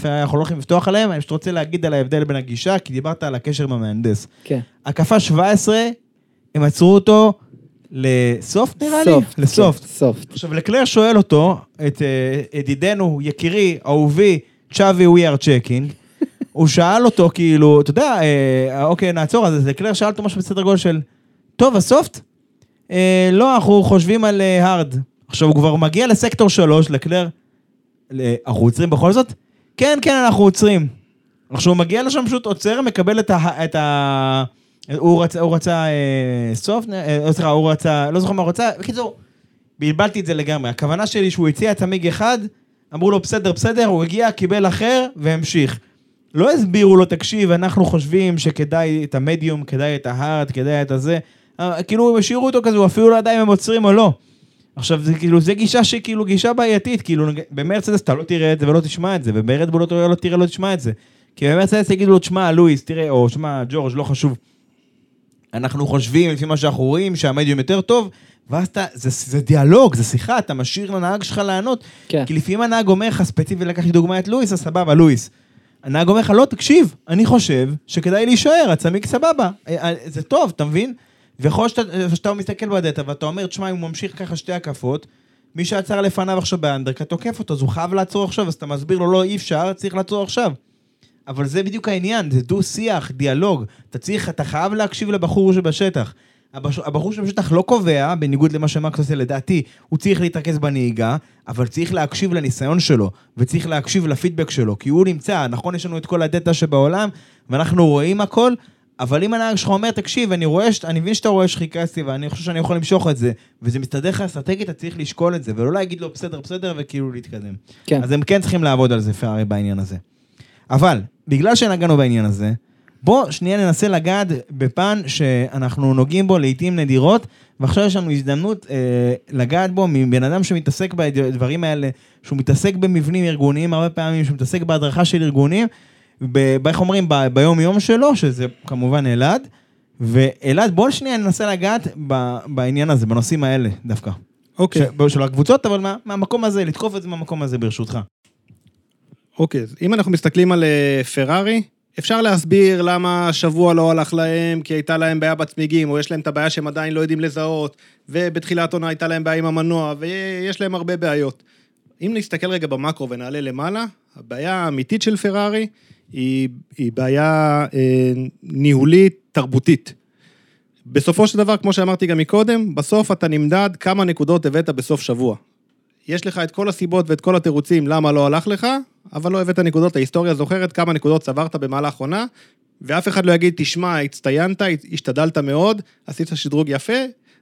פרארי, אנחנו לא הולכים לפתוח עליהם, אני פשוט רוצה להגיד על ההבדל בין הגישה, כי דיברת על הקשר עם המהנדס. כן. הקפה 17, הם עצרו אותו לסופט נראה לי? סופט. לסופט. כן, סופט. עכשיו, לקלר שואל אותו, את אה, ידידנו, יקירי, אהובי, צ'אבי we are checking, [laughs] הוא שאל אותו, כאילו, אתה יודע, אה, אוקיי, נעצור, אז לקלר שאל אותו משהו בסדר גודל של, טוב, הסופט? אה, לא, אנחנו חושבים על הארד. עכשיו, הוא כבר מגיע לסקטור 3, לקלר, אנחנו עוצרים בכל זאת? כן, כן, אנחנו עוצרים. עכשיו, הוא מגיע לשם, פשוט עוצר, מקבל את ה... את ה... הוא רצה, הוא רצה אה, סוף, אה, סליחה, הוא רצה, לא זוכר מה הוא רצה, בקיצור, בלבלתי את זה לגמרי. הכוונה שלי שהוא הציע את המיג אחד, אמרו לו בסדר, בסדר, הוא הגיע, קיבל אחר, והמשיך. לא הסבירו לו, תקשיב, אנחנו חושבים שכדאי את המדיום, כדאי את ההארד, כדאי את הזה. אה, כאילו, הם השאירו אותו כזה, הוא אפילו לא ידע אם הם עוצרים או לא. עכשיו, זה כאילו, זה גישה שהיא כאילו גישה בעייתית, כאילו, במרצדס אתה לא תראה את זה ולא תשמע את זה, וברדבול לא לא תראה, לא תשמע את זה. כי במרצדס יגידו לו, תשמע, לואיס, תראה, או תשמע, ג'ורג', לא חשוב. אנחנו חושבים, לפי מה שאנחנו רואים, שהמדיום יותר טוב, ואז אתה, זה, זה דיאלוג, זה שיחה, אתה משאיר לנהג שלך לענות. כן. כי לפעמים הנהג אומר לך, ספציפי לקחתי דוגמא את לואיס, אז סבבה, לואיס. הנהג אומר לך, לא, תקשיב, אני חושב שכדאי להישאר, הצמיג סבבה, אה, אה, זה טוב, אתה מבין? ויכול להיות שאתה, מסתכל בדאטה ואתה אומר, תשמע, אם הוא ממשיך ככה שתי הקפות, מי שעצר לפניו עכשיו באנדרקה תוקף אותו, אז הוא חייב לעצור עכשיו, אז אתה מסביר לו, לא, אי אפשר, צריך לעצור עכשיו. אבל זה בדיוק העניין, זה דו-שיח, דיאלוג. אתה צריך, אתה חייב להקשיב לבחור שבשטח. הבחור שבשטח לא קובע, בניגוד למה שמקס עושה לדעתי, הוא צריך להתרכז בנהיגה, אבל צריך להקשיב לניסיון שלו, וצריך להקשיב לפידבק שלו, כי הוא נמצא, נכון, יש לנו את כל הדאטה שבעולם, ואנחנו רואים הכל, אבל אם הנהג שלך אומר, תקשיב, אני רואה, אני מבין שאתה רואה שחיכסתי, ואני חושב שאני יכול למשוך את זה, וזה מסתדר לך אסטרטגית, אתה צריך לשקול את זה, ולא להגיד לו, בסדר, בסדר, וכאילו להתקדם. כן. אז הם כן צריכים לעבוד על זה, פרארי, בעניין הזה. אבל, בגלל שנגענו בעניין הזה, בוא שנייה ננסה לגעת בפן שאנחנו נוגעים בו לעיתים נדירות, ועכשיו יש לנו הזדמנות אה, לגעת בו מבן אדם שמתעסק בדברים האלה, שהוא מתעסק במבנים ארגוניים הרבה פעמים, שהוא מתעסק בהדרכה של ארגונים, ב- איך אומרים, ב- ביום-יום שלו, שזה כמובן אלעד, ואלעד, בוא שנייה ננסה לגעת ב- בעניין הזה, בנושאים האלה דווקא. אוקיי. ש- של הקבוצות, אבל מה, מהמקום הזה, לתקוף את זה מהמקום הזה ברשותך. אוקיי, אז אם אנחנו מסתכלים על אה, פרארי, אפשר להסביר למה השבוע לא הלך להם, כי הייתה להם בעיה בצמיגים, או יש להם את הבעיה שהם עדיין לא יודעים לזהות, ובתחילת עונה הייתה להם בעיה עם המנוע, ויש להם הרבה בעיות. אם נסתכל רגע במקרו ונעלה למעלה, הבעיה האמיתית של פרארי היא, היא בעיה אה, ניהולית תרבותית. בסופו של דבר, כמו שאמרתי גם מקודם, בסוף אתה נמדד כמה נקודות הבאת בסוף שבוע. יש לך את כל הסיבות ואת כל התירוצים למה לא הלך לך, אבל לא הבאת נקודות, ההיסטוריה זוכרת כמה נקודות צברת במהלך עונה, ואף אחד לא יגיד, תשמע, הצטיינת, השתדלת מאוד, עשית שדרוג יפה,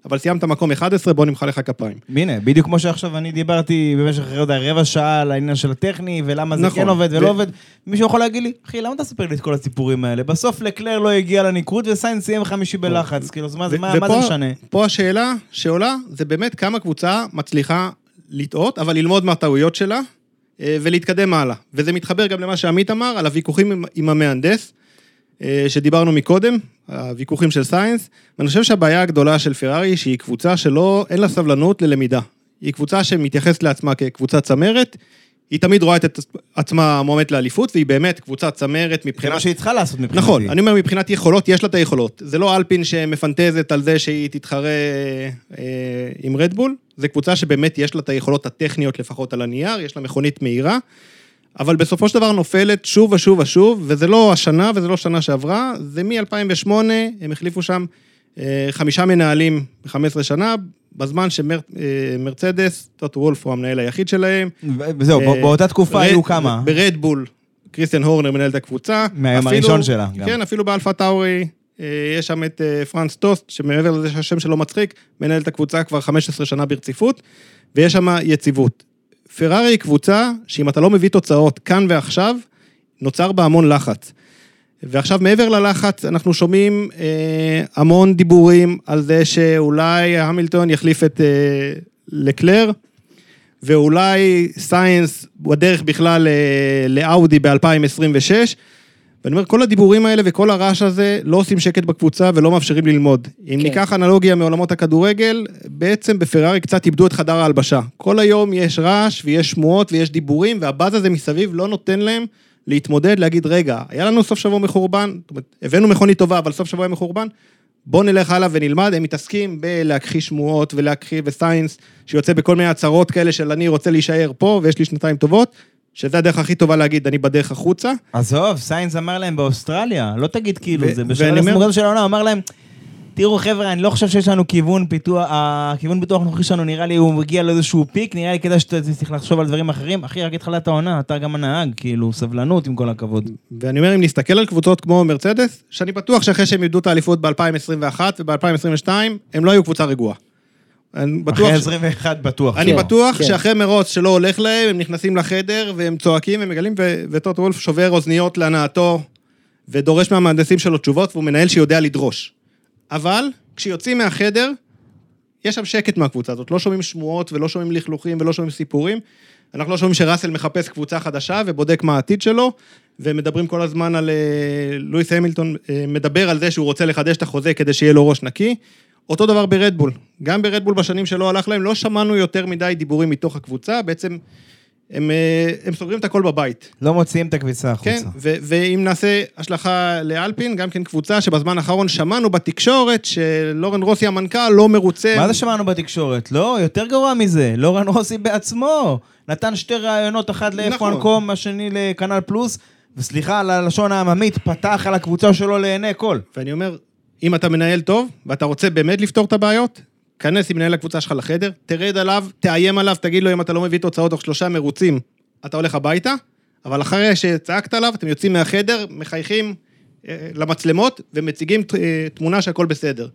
אבל סיימת מקום 11, בוא נמחא לך כפיים. הנה, בדיוק כמו שעכשיו אני דיברתי במשך, רבע שעה על העניין של הטכני, ולמה זה נכון. כן עובד ולא ו- עובד. מישהו יכול להגיד לי, אחי, למה אתה מספר לי את כל הסיפורים האלה? בסוף לקלר לא הגיע לניקוד וסיינס סיים חמישי בלחץ, כאילו, מה ו- מה- מה זה ופה- משנה? פה השאלה שעולה, זה באמת כמה קבוצה מצליחה לטעות, אבל ללמוד מהטעויות שלה, אה, ולהתקדם הלאה. וזה מתחבר גם למה שעמית אמר, על הוויכוחים עם, עם המהנדס, שדיברנו מקודם, הוויכוחים של סיינס, ואני חושב שהבעיה הגדולה של פרארי, שהיא קבוצה שלא, אין לה סבלנות ללמידה. היא קבוצה שמתייחסת לעצמה כקבוצה צמרת, היא תמיד רואה את עצמה מועמדת לאליפות, והיא באמת קבוצה צמרת זה מבחינת... מה שהיא צריכה לעשות מבחינתי. נכון, אני אומר מבחינת יכולות, יש לה את היכולות. זה לא אלפין שמפנטזת על זה שהיא תתחרה אה, עם רדבול, זה קבוצה שבאמת יש לה את היכולות הטכניות לפחות על הנייר, יש לה מכונית מהירה, אבל בסופו של דבר נופלת שוב ושוב ושוב, וזה לא השנה וזה לא שנה שעברה, זה מ-2008, הם החליפו שם אה, חמישה מנהלים ב-15 שנה, בזמן שמרצדס, טוטו וולף הוא המנהל היחיד שלהם. וזהו, אה, באותה תקופה רד- היו כמה. ברדבול, קריסטיאן הורנר מנהל את הקבוצה. מהיום אפילו- הראשון שלה, גם. כן, אפילו באלפה טאורי, אה, יש שם את אה, פרנץ טוסט, שמעבר לזה שהשם שלו מצחיק, מנהל את הקבוצה כבר 15 שנה ברציפות, ויש שם יציבות. פרארי היא קבוצה שאם אתה לא מביא תוצאות כאן ועכשיו, נוצר בה המון לחץ. ועכשיו מעבר ללחץ, אנחנו שומעים אה, המון דיבורים על זה שאולי המילטון יחליף את אה, לקלר, ואולי סיינס בדרך בכלל אה, לאאודי ב-2026. ואני אומר, כל הדיבורים האלה וכל הרעש הזה לא עושים שקט בקבוצה ולא מאפשרים ללמוד. אם כן. ניקח אנלוגיה מעולמות הכדורגל, בעצם בפרארי קצת איבדו את חדר ההלבשה. כל היום יש רעש ויש שמועות ויש דיבורים, והבאז הזה מסביב לא נותן להם להתמודד, להגיד, רגע, היה לנו סוף שבוע מחורבן, זאת אומרת, הבאנו מכונית טובה, אבל סוף שבוע היה מחורבן, בוא נלך הלאה ונלמד, הם מתעסקים בלהכחיש שמועות ולהכחיש וסיינס, שיוצא בכל מיני הצהרות כאלה של אני רוצה להישאר פה ויש לי שנתיים טובות, שזה הדרך הכי טובה להגיד, אני בדרך החוצה. עזוב, סיינס אמר להם באוסטרליה, לא תגיד כאילו, ו- זה בשלב אומר- הסמוגרם של העונה, אמר להם, תראו חבר'ה, אני לא חושב שיש לנו כיוון פיתוח, הכיוון פיתוח הנוכחי שלנו נראה לי הוא מגיע לאיזשהו פיק, נראה לי כדאי שאתה צריך לחשוב על דברים אחרים. אחי, רק התחלת העונה, אתה גם הנהג, כאילו, סבלנות עם כל הכבוד. ואני אומר, אם נסתכל על קבוצות כמו מרצדס, שאני בטוח שאחרי שהם איבדו את האליפות ב-2021 וב-2022, הם לא היו קבוצה רגועה. אני בטוח, אחרי ש- 21 בטוח. אני כן, בטוח כן. שאחרי מרוץ שלא הולך להם, הם נכנסים לחדר והם צועקים ומגלים, ו- וטוט וולף שובר אוזניות להנאתו ודורש מהמהנדסים שלו תשובות, והוא מנהל שיודע לדרוש. אבל כשיוצאים מהחדר, יש שם שקט מהקבוצה הזאת, לא שומעים שמועות ולא שומעים לכלוכים ולא שומעים סיפורים. אנחנו לא שומעים שראסל מחפש קבוצה חדשה ובודק מה העתיד שלו, ומדברים כל הזמן על... אה, לואיס המילטון אה, מדבר על זה שהוא רוצה לחדש את החוזה כדי שיהיה לו ראש נקי. אותו דבר ברדבול. גם ברדבול בשנים שלא הלך להם, לא שמענו יותר מדי דיבורים מתוך הקבוצה, בעצם הם, אה, הם סוגרים את הכל בבית. לא מוציאים את הכביסה כן, החוצה. ו- ואם נעשה השלכה לאלפין, גם כן קבוצה שבזמן האחרון שמענו בתקשורת שלורן רוסי המנכ"ל לא מרוצה. מה זה שמענו בתקשורת? לא, יותר גרוע מזה. לורן רוסי בעצמו נתן שתי ראיונות, אחד נכון. ל-F1.com, השני לכנל פלוס, וסליחה על הלשון העממית, פתח על הקבוצה שלו לעיני כל. ואני אומר, אם אתה מנהל טוב, ואתה רוצה באמת לפתור את הבעיות, כנס עם מנהל הקבוצה שלך לחדר, תרד עליו, תאיים עליו, תגיד לו אם אתה לא מביא תוצאות תוך שלושה מרוצים, אתה הולך הביתה, אבל אחרי שצעקת עליו, אתם יוצאים מהחדר, מחייכים אה, למצלמות ומציגים אה, תמונה שהכל בסדר.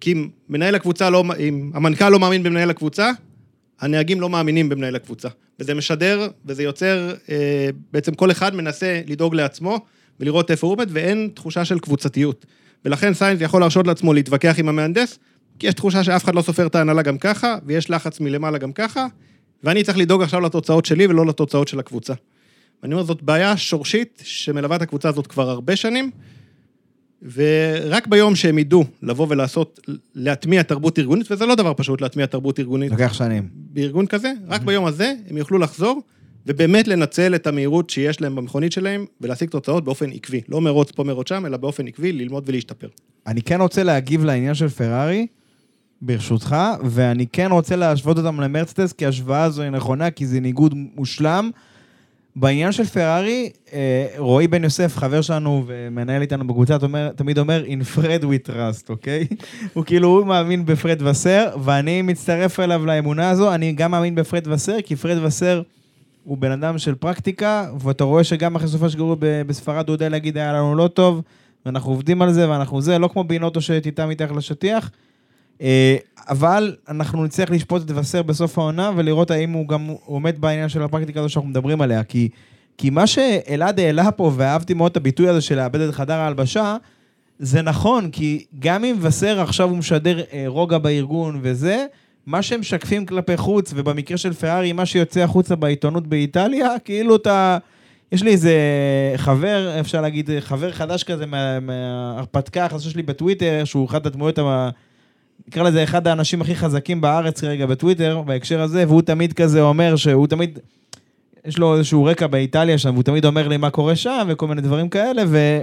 כי אם מנהל הקבוצה לא, אם המנכ"ל לא מאמין במנהל הקבוצה, הנהגים לא מאמינים במנהל הקבוצה. וזה משדר, וזה יוצר, אה, בעצם כל אחד מנסה לדאוג לעצמו ולראות איפה הוא עומד, ואין תחושה של קבוצתיות. ולכן סיינס יכול להרשות לעצמו להתווכח עם המהנדס, כי יש תחושה שאף אחד לא סופר את ההנהלה גם ככה, ויש לחץ מלמעלה גם ככה, ואני צריך לדאוג עכשיו לתוצאות שלי ולא לתוצאות של הקבוצה. ואני אומר, זאת בעיה שורשית שמלווה את הקבוצה הזאת כבר הרבה שנים, ורק ביום שהם ידעו לבוא ולעשות, להטמיע תרבות ארגונית, וזה לא דבר פשוט להטמיע תרבות ארגונית לוקח שנים. בארגון כזה, רק ביום הזה הם יוכלו לחזור ובאמת לנצל את המהירות שיש להם במכונית שלהם ולהשיג תוצאות באופן עקבי. לא מרוץ פה מרוץ שם, אלא באופן עקבי, ללמוד ולהשתפר. אני כן רוצה להגיב לעניין של פרארי, ברשותך, ואני כן רוצה להשוות אותם למרצדס, כי ההשוואה הזו היא נכונה, כי זה ניגוד מושלם. בעניין של פרארי, אה, רועי בן יוסף, חבר שלנו ומנהל איתנו בקבוצה, תמיד אומר, in Fred we trust, אוקיי? [laughs] הוא כאילו, הוא מאמין בפרד וסר, ואני מצטרף אליו לאמונה הזו, אני גם מאמין בפרד וסר, כי פרד וסר הוא בן אדם של פרקטיקה, ואתה רואה שגם אחרי סופה ב- בספרד הוא יודע להגיד, היה לנו לא טוב, ואנחנו עובדים על זה, ואנחנו זה, לא כמו בינוטו שתיטה מתחת לשטיח. אה, אבל אנחנו נצטרך לשפוט את וסר בסוף העונה ולראות האם הוא גם עומד בעניין של הפרקטיקה הזו שאנחנו מדברים עליה. כי, כי מה שאלעד העלה פה, ואהבתי מאוד את הביטוי הזה של לאבד את חדר ההלבשה, זה נכון, כי גם אם וסר עכשיו הוא משדר אה, רוגע בארגון וזה, מה שהם משקפים כלפי חוץ, ובמקרה של פרארי, מה שיוצא החוצה בעיתונות באיטליה, כאילו אתה... יש לי איזה חבר, אפשר להגיד, חבר חדש כזה מה- מההרפתקה החדשה שלי בטוויטר, שהוא אחד הדמויות, ה- נקרא לזה אחד האנשים הכי חזקים בארץ כרגע בטוויטר, בהקשר הזה, והוא תמיד כזה אומר שהוא תמיד, יש לו איזשהו רקע באיטליה שם, והוא תמיד אומר לי מה קורה שם, וכל מיני דברים כאלה, ו...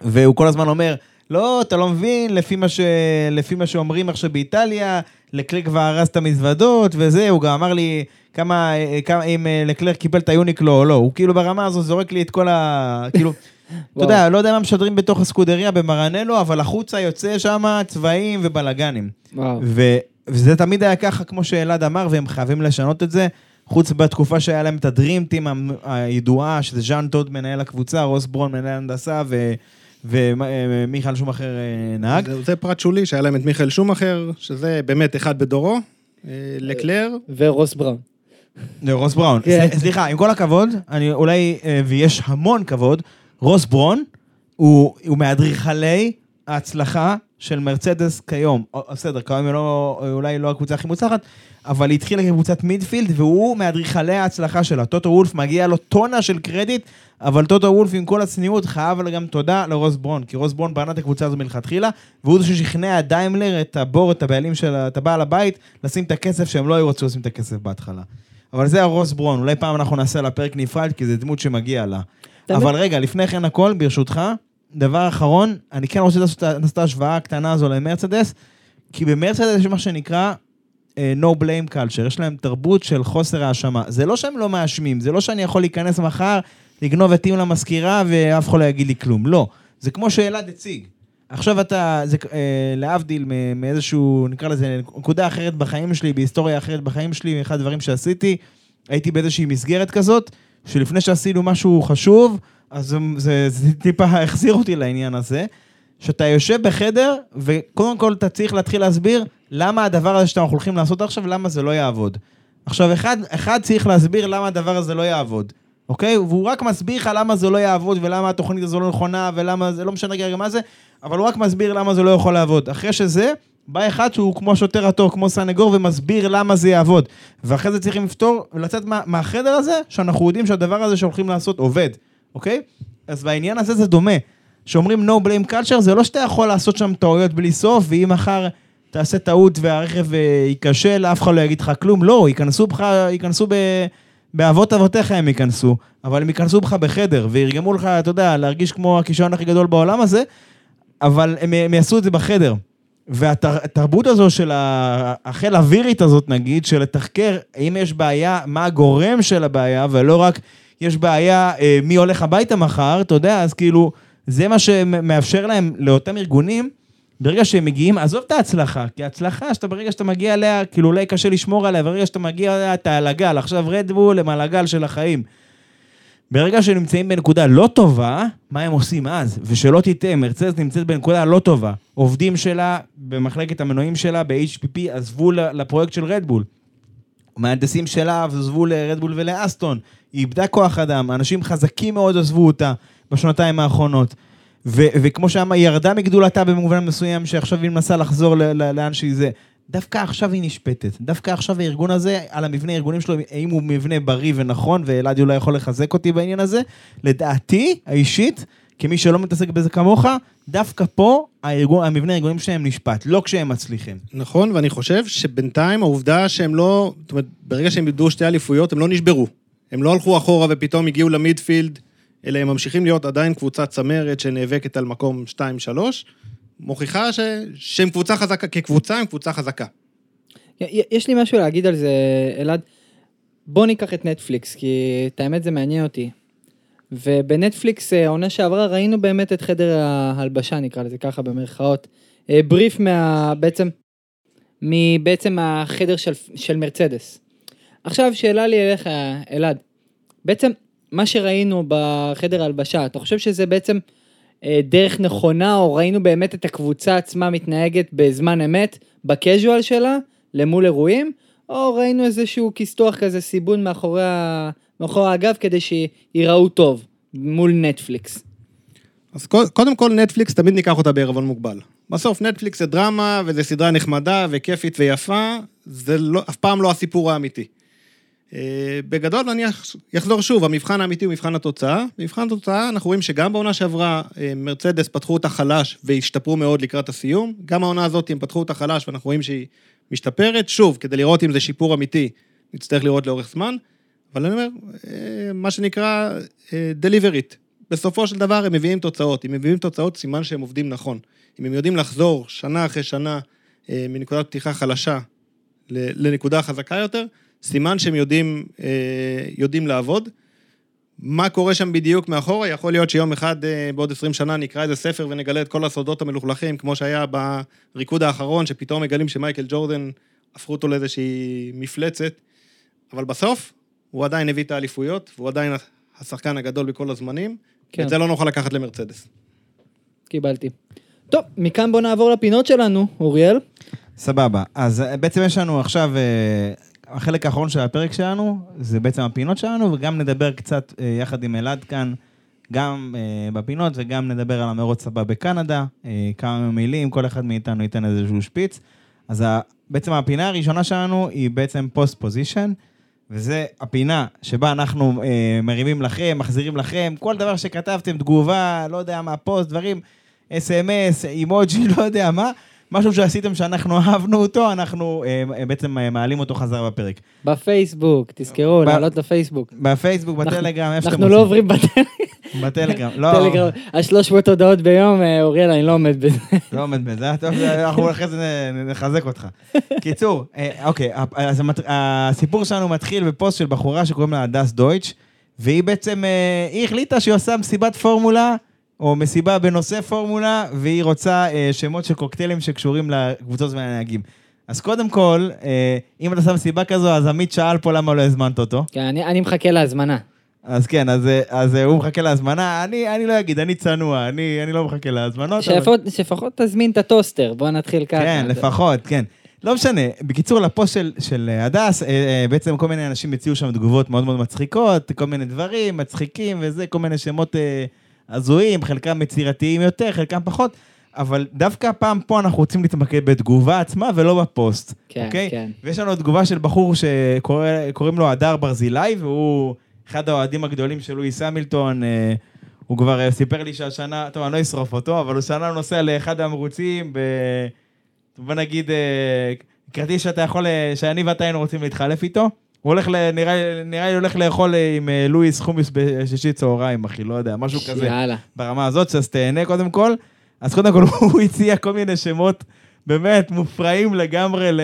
והוא כל הזמן אומר, לא, אתה לא מבין, לפי מה, ש... לפי מה שאומרים עכשיו באיטליה, לקלר כבר הרס את המזוודות וזה, הוא גם אמר לי כמה, כמה אם אה, לקלר קיבל את היוניקלו או לא, הוא כאילו ברמה הזו זורק לי את כל ה... כאילו, [laughs] אתה יודע, לא יודע מה משדרים בתוך הסקודריה במרנלו, אבל החוצה יוצא שם צבעים ובלאגנים. ו... וזה תמיד היה ככה, כמו שאלעד אמר, והם חייבים לשנות את זה. חוץ בתקופה שהיה להם את הדרימטים הידועה, שזה ז'אן טוד מנהל הקבוצה, רוס ברון מנהל הנדסה, ו... ומיכאל שומאחר אה, נהג. זה, זה פרט שולי, שהיה להם את מיכאל שומאחר, שזה באמת אחד בדורו. אה, לקלר, ורוס בראון. לא, רוס בראון. כן. סל- סליחה, עם כל הכבוד, אני אולי, אה, ויש המון כבוד, רוס ברון הוא, הוא מאדריכלי ההצלחה של מרצדס כיום. בסדר, כיום היא לא, אולי לא הקבוצה הכי מוצלחת, אבל היא התחילה כקבוצת מידפילד, והוא מאדריכלי ההצלחה שלה. טוטו וולף מגיע לו טונה של קרדיט, אבל טוטו וולף עם כל הצניעות חייב גם תודה לרוס ברון, כי רוס ברון בנה את הקבוצה הזו מלכתחילה, והוא זה ששכנע את דיימלר, את הבור, את הבעלים של, את הבעל הבית, לשים את הכסף שהם לא היו רצו לשים את הכסף בהתחלה. אבל זה הרוס ברון, אולי פעם אנחנו נעשה לה פרק נפרד, כי זו דמות שמגיע לה. אבל רגע, לפני כן הכל, ברשותך, דבר אחרון, אני כן רוצה לעשות את ההשוואה הקטנה הזו למרצדס, כי במרצדס יש מה שנקרא אה, no blame culture, יש להם תרבות של חוסר האשמה. זה לא שהם לא מאשמים, זה לא שאני יכול להיכנס מחר, לגנוב את טים למזכירה ואף אחד לא יגיד לי כלום, לא. זה כמו שאלעד הציג. עכשיו אתה, זה אה, להבדיל מאיזשהו, נקרא לזה, נקודה אחרת בחיים שלי, בהיסטוריה אחרת בחיים שלי, אחד הדברים שעשיתי, הייתי באיזושהי מסגרת כזאת, שלפני שעשינו משהו חשוב, אז זה, זה, זה טיפה החזיר אותי לעניין הזה, שאתה יושב בחדר, וקודם כל אתה צריך להתחיל להסביר למה הדבר הזה שאתם הולכים לעשות עכשיו, למה זה לא יעבוד. עכשיו, אחד, אחד צריך להסביר למה הדבר הזה לא יעבוד, אוקיי? והוא רק מסביר לך למה זה לא יעבוד, ולמה התוכנית הזו לא נכונה, ולמה זה, לא משנה כרגע מה זה, אבל הוא רק מסביר למה זה לא יכול לעבוד. אחרי שזה, בא אחד שהוא כמו שוטר התור, כמו סנגור, ומסביר למה זה יעבוד. ואחרי זה צריכים לפתור ולצאת מה, מהחדר הזה, שאנחנו יודעים שהדבר הזה שהולכים לעשות עובד, אוקיי? אז בעניין הזה זה דומה. שאומרים no blame culture, זה לא שאתה יכול לעשות שם טעויות בלי סוף, ואם מחר תעשה טעות והרכב אה, ייכשל, אף אחד לא יגיד לך כלום. לא, ייכנסו בך, ייכנסו ב... באבות אבותיך הם ייכנסו, אבל הם ייכנסו בך בחדר, וירגמו לך, אתה יודע, להרגיש כמו הכישרון הכי גדול בעולם הזה, אבל הם, הם יעשו את זה בחדר. והתרבות הזו של החיל אווירית הזאת, נגיד, של לתחקר האם יש בעיה, מה הגורם של הבעיה, ולא רק יש בעיה אה, מי הולך הביתה מחר, אתה יודע, אז כאילו, זה מה שמאפשר להם, לאותם ארגונים, ברגע שהם מגיעים, עזוב את ההצלחה, כי ההצלחה, שאתה ברגע שאתה מגיע אליה, כאילו אולי קשה לשמור עליה, ברגע שאתה מגיע אליה, אתה על הגל, עכשיו רדבול הם על הגל של החיים. ברגע שהם נמצאים בנקודה לא טובה, מה הם עושים אז? ושלא תטעה, מרצדס נמצאת בנקודה לא טובה. עובדים שלה, במחלקת המנועים שלה, ב-HPP, עזבו לפרויקט של רדבול. מהנדסים שלה עזבו לרדבול ולאסטון. היא איבדה כוח אדם, אנשים חזקים מאוד עזבו אותה בשנתיים האחרונות. ו- וכמו שאמר, היא ירדה מגדולתה במובן מסוים, שעכשיו היא מנסה לחזור לאן שהיא זה. דווקא עכשיו היא נשפטת. דווקא עכשיו הארגון הזה, על המבנה הארגונים שלו, האם הוא מבנה בריא ונכון, ואלעד אולי יכול לחזק אותי בעניין הזה, לדעתי, האישית, כמי שלא מתעסק בזה כמוך, דווקא פה הארגון, המבנה הארגונים שלהם נשפט, לא כשהם מצליחים. נכון, ואני חושב שבינתיים העובדה שהם לא, זאת אומרת, ברגע שהם איבדו שתי אליפויות, הם לא נשברו. הם לא הלכו אחורה ופתאום הגיעו למידפילד, אלא הם ממשיכים להיות עדיין קבוצה צמרת שנאבקת על מקום 2-3, מוכיחה ש... שהם קבוצה חזקה, כקבוצה הם קבוצה חזקה. יש לי משהו להגיד על זה, אלעד. בוא ניקח את נטפליקס, כי את האמת זה מעניין אותי. ובנטפליקס, אה, העונה שעברה, ראינו באמת את חדר ההלבשה, נקרא לזה ככה במרכאות. אה, בריף מה... בעצם... מבעצם החדר של, של מרצדס. עכשיו, שאלה לי אליך, אלעד. בעצם, מה שראינו בחדר ההלבשה, אתה חושב שזה בעצם אה, דרך נכונה, או ראינו באמת את הקבוצה עצמה מתנהגת בזמן אמת, בקז'ואל שלה, למול אירועים, או ראינו איזשהו כיסתוח כזה, סיבון מאחורי. מאחורי הגב, כדי שייראו טוב, מול נטפליקס. אז קוד- קודם כל, נטפליקס, תמיד ניקח אותה בערבון מוגבל. בסוף נטפליקס זה דרמה, וזו סדרה נחמדה וכיפית ויפה, זה לא, אף פעם לא הסיפור האמיתי. אה, בגדול, אני אח- אחזור שוב, המבחן האמיתי הוא מבחן התוצאה. במבחן התוצאה, אנחנו רואים שגם בעונה שעברה, אה, מרצדס פתחו אותה חלש והשתפרו מאוד לקראת הסיום. גם העונה הזאת, הם פתחו אותה חלש ואנחנו רואים שהיא משתפרת. שוב, כדי לראות אם זה שיפור אמיתי, נצטרך לראות לאורך זמן. אבל אני אומר, אה, מה שנקרא, אה, deliver. בסופו של דבר הם מביאים תוצאות. אם מביאים תוצאות, סימן שהם עובדים נכון. אם הם יודעים לחזור שנה אחרי שנה אה, מנקודת פתיחה חלשה לנקודה חזקה יותר, סימן שהם יודעים, יודעים לעבוד. מה קורה שם בדיוק מאחורה? יכול להיות שיום אחד בעוד 20 שנה נקרא איזה ספר ונגלה את כל הסודות המלוכלכים, כמו שהיה בריקוד האחרון, שפתאום מגלים שמייקל ג'ורדן, הפכו אותו לאיזושהי מפלצת. אבל בסוף, הוא עדיין הביא את האליפויות, והוא עדיין השחקן הגדול בכל הזמנים. כן. את זה לא נוכל לקחת למרצדס. קיבלתי. טוב, מכאן בוא נעבור לפינות שלנו, אוריאל. סבבה. אז אה, בעצם יש לנו עכשיו, אה, החלק האחרון של הפרק שלנו, זה בעצם הפינות שלנו, וגם נדבר קצת אה, יחד עם אלעד כאן, גם בפינות וגם נדבר על המרוץ הבא בקנדה, כמה מילים, כל אחד מאיתנו ייתן איזשהו שפיץ. אז בעצם הפינה הראשונה שלנו היא בעצם post position, וזה הפינה שבה אנחנו אה, מרימים לכם, מחזירים לכם, כל דבר שכתבתם, תגובה, לא יודע מה, פוסט, דברים, SMS, אימוג'י, [laughs] לא יודע מה, משהו שעשיתם שאנחנו [laughs] אהבנו אותו, אנחנו אה, בעצם אה, מעלים אותו חזרה בפרק. בפייסבוק, תזכרו, ב- לעלות לפייסבוק. בפייסבוק, בטלגרם, איפה שאתם אנחנו לא עוברים בטלגרם, בטלגרם. [laughs] לא, ה-300 הודעות ביום, אה, אוריאל, אני לא עומד בזה. [laughs] לא עומד בזה, טוב, אנחנו אחרי זה נחזק אותך. קיצור, אה, אוקיי, אז הסיפור שלנו מתחיל בפוסט של בחורה שקוראים לה הדס דויטש, והיא בעצם, אה, היא החליטה שהיא עושה מסיבת פורמולה, או מסיבה בנושא פורמולה, והיא רוצה אה, שמות של קוקטיילים שקשורים לקבוצות והנהגים. אז קודם כל, אה, אם אתה עושה מסיבה כזו, אז עמית שאל פה למה לא הזמנת אותו. כן, אני אני מחכה להזמנה. אז כן, אז, אה, אז אה, הוא מחכה להזמנה, אני, אני לא אגיד, אני צנוע, אני, אני לא מחכה להזמנות. אבל- שלפחות- שלפחות תזמין את הטוסטר, בוא נתחיל ככה. כן, לפחות, כן. לא משנה. בקיצור, לפוסט של, של הדס, אה, אה, בעצם כל מיני אנשים הציעו שם תגובות מאוד מאוד מצחיקות, כל מיני דברים מצחיקים וזה, כל מיני שמות אה, הזויים, חלקם יצירתיים יותר, חלקם פחות, אבל דווקא הפעם פה אנחנו רוצים להתמקד בתגובה עצמה ולא בפוסט, כן, אוקיי? כן. ויש לנו תגובה של בחור שקוראים לו הדר ברזילי, והוא אחד האוהדים הגדולים של לואיס המילטון. אה, הוא כבר אה, סיפר לי שהשנה, טוב, אני לא אשרוף אותו, אבל השנה הוא נוסע לאחד המרוצים ב... בוא נגיד, אה, כרטיס שאתה יכול, שאני ואתה היינו רוצים להתחלף איתו. הוא הולך, ל... נראה, נראה לי הולך לאכול אה, עם אה, לואיס חומיס בשישי צהריים, אחי, לא יודע, משהו כזה. יאללה. ברמה הזאת, אז תהנה קודם כל. אז קודם כל [laughs] הוא הציע כל מיני שמות באמת מופרעים לגמרי ל...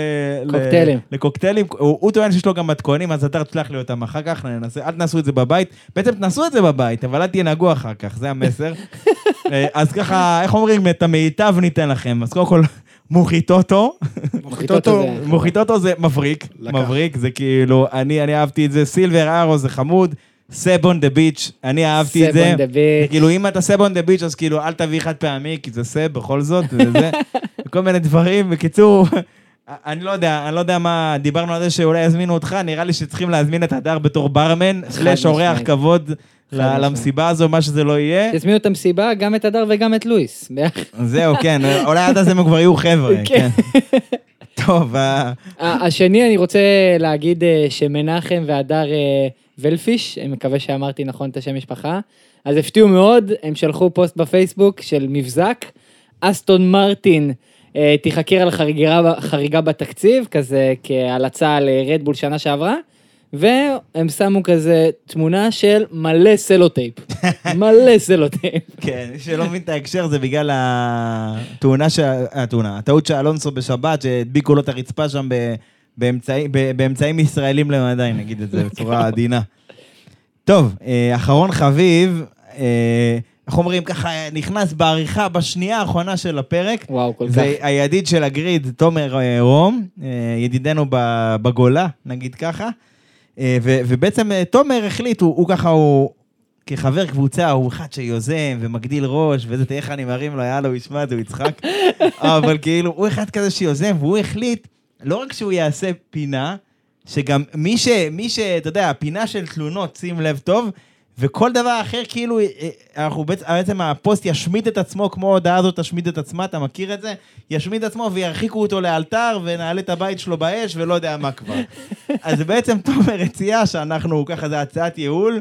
קוקטיילים. לקוקטיילים. הוא, הוא טוען שיש לו גם מתכונים, אז אתה תשלח לי אותם אחר כך, ננסה, אל תנסו את זה בבית. בעצם תנסו את זה בבית, אבל אל תנהגו אחר כך, זה המסר. [laughs] אה, אז ככה, איך אומרים, את המיטב ניתן לכם. אז קודם כל, מוחיטוטו. מוחיטוטו זה- מוחיטוטו זה מבריק, לקח. מבריק, זה כאילו, אני, אני אהבתי את זה, סילבר ארו זה חמוד, סב און דה ביץ', אני אהבתי את זה. סב on the beach. כאילו, אם אתה סב און דה ביץ', אז כאילו, אל תביא חד פעמי, כי זה סב בכל זאת, וזה, [laughs] כל מיני דברים. בקיצור, אני לא יודע, אני לא יודע מה, דיברנו על זה שאולי יזמינו אותך, נראה לי שצריכים להזמין את הדר בתור ברמן, סלאש אורח. כבוד. למסיבה הזו, מה שזה לא יהיה. תזמינו את המסיבה, גם את הדר וגם את לואיס. זהו, כן, אולי עד אז הם כבר יהיו חבר'ה, [laughs] כן. טוב, אה, השני, אני רוצה להגיד אה, שמנחם והדר אה, ולפיש, אני מקווה שאמרתי נכון את השם משפחה, אז הפתיעו מאוד, הם שלחו פוסט בפייסבוק של מבזק, אסטון מרטין אה, תיחקר על חריגה, חריגה בתקציב, כזה כהלצה לרדבול שנה שעברה, והם שמו כזה תמונה של מלא סלוטייפ, [laughs] מלא סלוטייפ. כן, מי שלא מבין את ההקשר זה בגלל התאונה, ש- התאונה, הטעות של אלונסו בשבת, שהדביקו לו את הרצפה שם ב- באמצעי- ב- באמצעים ישראלים למדי, נגיד את זה [laughs] בצורה עדינה. טוב, אה, אחרון חביב, אה, איך אומרים ככה, נכנס בעריכה בשנייה האחרונה של הפרק. וואו, כל כך. זה הידיד של הגריד, תומר אה, רום, ידידנו בגולה, נגיד ככה. אה, ו- ובעצם אה, תומר החליט, הוא, הוא ככה, הוא כחבר קבוצה, הוא אחד שיוזם ומגדיל ראש, וזה, תראה איך אני מרים לו, יאללה, הוא ישמע את זה, הוא יצחק. [laughs] אבל כאילו, הוא אחד כזה שיוזם, והוא החליט, לא רק שהוא יעשה פינה, שגם מי ש... מי ש... אתה יודע, הפינה של תלונות, שים לב טוב, וכל דבר אחר, כאילו, אה, אנחנו בעצם, בעצם הפוסט ישמיד את עצמו, כמו ההודעה הזאת תשמיד את עצמה, אתה מכיר את זה? ישמיד את עצמו וירחיקו אותו לאלתר, ונעלה את הבית שלו באש, ולא יודע מה כבר. [laughs] אז בעצם תומר הציע שאנחנו, ככה זה הצעת ייעול,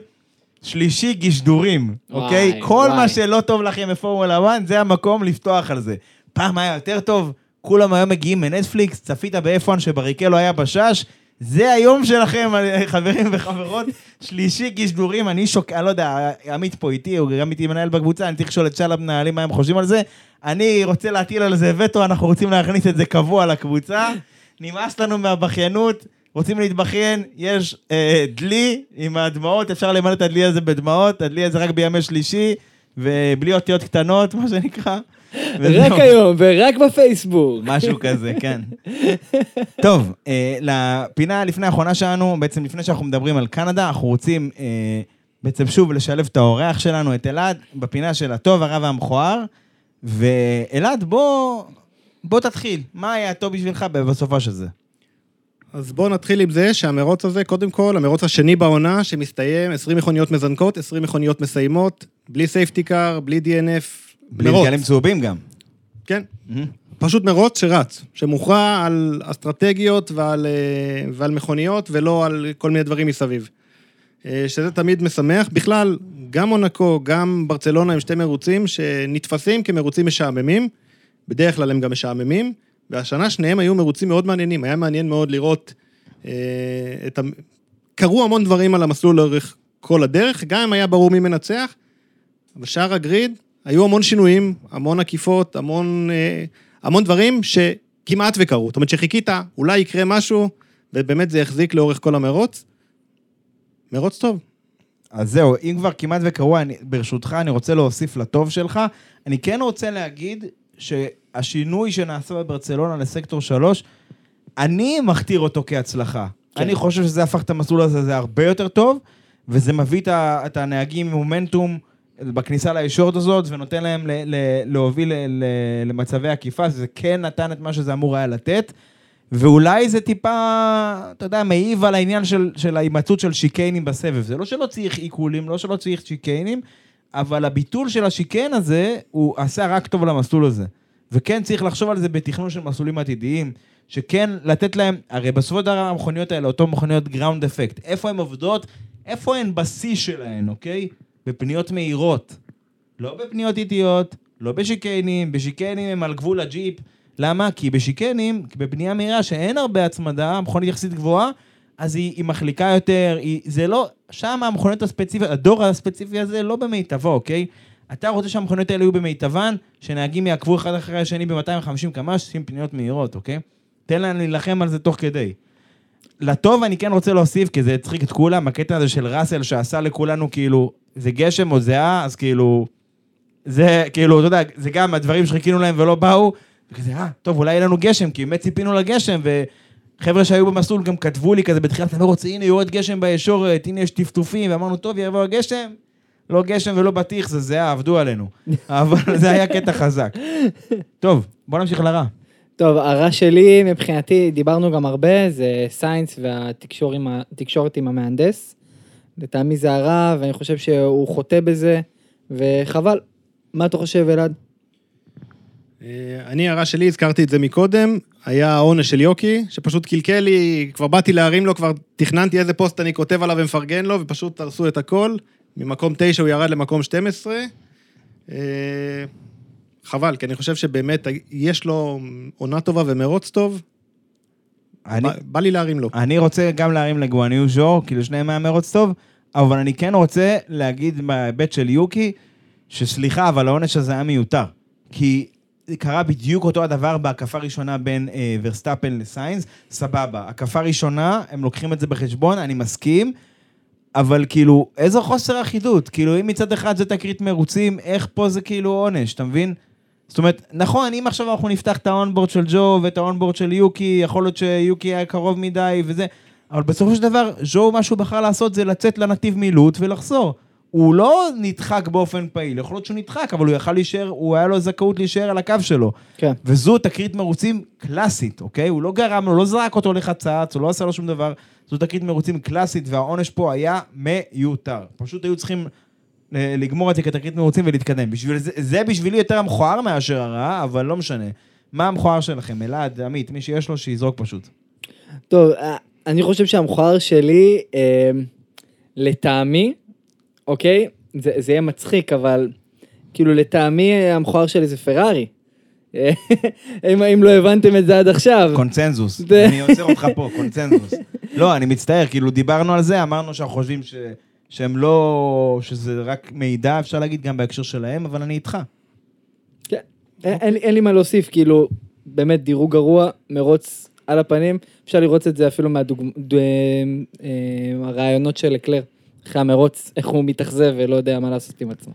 שלישי גשדורים, וואי, אוקיי? כל וואי. מה שלא טוב לכם בפורמולה 1, זה המקום לפתוח על זה. פעם היה יותר טוב, כולם היום מגיעים מנטפליקס, צפית ב-F1 שבריקלו היה בשש, זה היום שלכם, חברים וחברות. שלישי גשדורים, אני שוק... אני לא יודע, עמית פה איתי, הוא גם איתי מנהל בקבוצה, אני צריך לשאול את שאר המנהלים מה הם חושבים על זה. אני רוצה להטיל על זה וטו, אנחנו רוצים להכניס את זה קבוע לקבוצה. נמאס לנו מהבכיינות, רוצים להתבכיין, יש אה, דלי עם הדמעות, אפשר למלא את הדלי הזה בדמעות, הדלי הזה רק בימי שלישי, ובלי אותיות קטנות, מה שנקרא. רק היום ורק בפייסבוק. משהו כזה, [laughs] כן. טוב, אה, לפינה לפני האחרונה שלנו, בעצם לפני שאנחנו מדברים על קנדה, אנחנו רוצים אה, בעצם שוב לשלב את האורח שלנו, את אלעד, בפינה של הטוב, הרע והמכוער. ואלעד, בוא, בוא תתחיל. מה היה טוב בשבילך בסופו של זה? אז בואו נתחיל עם זה שהמרוץ הזה, קודם כל, המרוץ השני בעונה, שמסתיים, 20 מכוניות מזנקות, 20 מכוניות מסיימות, בלי סייפטי קאר, בלי DNF, בלי מרוץ. דגלים צהובים גם. כן. פשוט מרוץ שרץ, שמוכרע על אסטרטגיות ועל, אה, ועל מכוניות ולא על כל מיני דברים מסביב. אה, שזה תמיד משמח. בכלל, גם מונקו, גם ברצלונה הם שתי מרוצים שנתפסים כמרוצים משעממים, בדרך כלל הם גם משעממים, והשנה שניהם היו מרוצים מאוד מעניינים, היה מעניין מאוד לראות אה, את ה... קרו המון דברים על המסלול לאורך כל הדרך, גם אם היה ברור מי מנצח, אבל שער הגריד, היו המון שינויים, המון עקיפות, המון, אה, המון דברים שכמעט וקרו. זאת אומרת שחיכית, אולי יקרה משהו, ובאמת זה יחזיק לאורך כל המרוץ. מרוץ טוב. אז זהו, אם כבר כמעט וקרוע, אני, ברשותך, אני רוצה להוסיף לטוב שלך. אני כן רוצה להגיד שהשינוי שנעשה בברצלונה לסקטור 3, אני מכתיר אותו כהצלחה. כן. אני חושב שזה הפך את המסלול הזה, זה הרבה יותר טוב, וזה מביא את הנהגים עם מומנטום בכניסה לישורת הזאת, ונותן להם ל- ל- להוביל ל- למצבי עקיפה, זה כן נתן את מה שזה אמור היה לתת. ואולי זה טיפה, אתה יודע, מעיב על העניין של, של ההימצאות של שיקיינים בסבב. זה לא שלא צריך עיקולים, לא שלא צריך שיקיינים, אבל הביטול של השיקיין הזה, הוא עשה רק טוב למסלול הזה. וכן צריך לחשוב על זה בתכנון של מסלולים עתידיים, שכן לתת להם, הרי בסופו של דבר המכוניות האלה, אותו מכוניות ground effect, איפה הן עובדות? איפה הן בשיא שלהן, אוקיי? בפניות מהירות. לא בפניות איטיות, לא בשיקיינים, בשיקיינים הם על גבול הג'יפ. למה? כי בשיקיינים, בפנייה מהירה שאין הרבה הצמדה, מכונית יחסית גבוהה, אז היא, היא מחליקה יותר, היא, זה לא, שם המכוניות הספציפיות, הדור הספציפי הזה לא במיטבו, אוקיי? אתה רוצה שהמכוניות האלה יהיו במיטבן, שנהגים יעקבו אחד אחרי השני ב-250 קמ"ש עם פניות מהירות, אוקיי? תן להם להילחם על זה תוך כדי. לטוב אני כן רוצה להוסיף, כי זה הצחיק את כולם, הקטע הזה של ראסל שעשה לכולנו כאילו, זה גשם או זיעה, אז כאילו, זה כאילו, אתה יודע, זה גם הדברים שחיכינו להם ולא באו, וכזה, אה, טוב, אולי יהיה לנו גשם, כי באמת ציפינו לגשם, וחבר'ה שהיו במסלול גם כתבו לי כזה בתחילת המרוץ, הנה יורד גשם בישורת, הנה יש טפטופים, ואמרנו, טוב, יבוא הגשם, לא גשם ולא בטיח, זה זיעה, עבדו עלינו. [laughs] אבל זה היה קטע חזק. טוב, בוא נמשיך לרע. טוב, הרע שלי מבחינתי, דיברנו גם הרבה, זה סיינס והתקשורת עם המהנדס. לטעמי זה הרע, ואני חושב שהוא חוטא בזה, וחבל. מה אתה חושב, אלעד? אה, אני, הרע שלי, הזכרתי את זה מקודם, היה העונש של יוקי, שפשוט קלקל לי, כבר באתי להרים לו, כבר תכננתי איזה פוסט אני כותב עליו ומפרגן לו, ופשוט הרסו את הכל. ממקום תשע הוא ירד למקום 12. חבל, כי אני חושב שבאמת יש לו עונה טובה ומרוץ טוב. אני, בא, בא לי להרים לו. אני רוצה גם להרים לגואניו ז'ו, כי לשניהם היה מרוץ טוב, אבל אני כן רוצה להגיד בהיבט של יוקי, שסליחה, אבל העונש הזה היה מיותר. כי קרה בדיוק אותו הדבר בהקפה ראשונה בין אה, ורסטאפן לסיינס, סבבה. הקפה ראשונה, הם לוקחים את זה בחשבון, אני מסכים, אבל כאילו, איזה חוסר אחידות. כאילו, אם מצד אחד זה תקרית מרוצים, איך פה זה כאילו עונש, אתה מבין? זאת אומרת, נכון, אם עכשיו אנחנו נפתח את האונבורד של ג'ו ואת האונבורד של יוקי, יכול להיות שיוקי היה קרוב מדי וזה, אבל בסופו של דבר, ג'ו, מה שהוא בחר לעשות זה לצאת לנתיב מילוט ולחזור. הוא לא נדחק באופן פעיל, יכול להיות שהוא נדחק, אבל הוא יכל להישאר, הוא היה לו זכאות להישאר על הקו שלו. כן. וזו תקרית מרוצים קלאסית, אוקיי? הוא לא גרם לו, לא זרק אותו לחצץ, הוא לא עשה לו שום דבר. זו תקרית מרוצים קלאסית, והעונש פה היה מיותר. פשוט היו צריכים לגמור את זה כתקרית מרוצים ולהתקדם. בשביל זה, זה בשבילי יותר המכוער מאשר הרע, אבל לא משנה. מה המכוער שלכם? אלעד, עמית, מי שיש לו, שיזרוק פשוט. טוב, אה, אני חושב שהמכוער שלי, אה, לטעמי, אוקיי? זה, זה יהיה מצחיק, אבל כאילו לטעמי המכוער שלי זה פרארי. אה, [laughs] אם, אם לא הבנתם את זה עד עכשיו. קונצנזוס. אני עוצר אותך פה, קונצנזוס. לא, אני מצטער, כאילו דיברנו על זה, אמרנו שאנחנו חושבים ש... שהם לא... שזה רק מידע, אפשר להגיד גם בהקשר שלהם, אבל אני איתך. כן, אין, אין, לי- מה להוסיף, כאילו, באמת דירוג גרוע, מרוץ על הפנים, אפשר לראות את זה אפילו מהרעיונות של אקלר, אחרי המרוץ, איך הוא מתאכזב ולא יודע מה לעשות עם עצמו.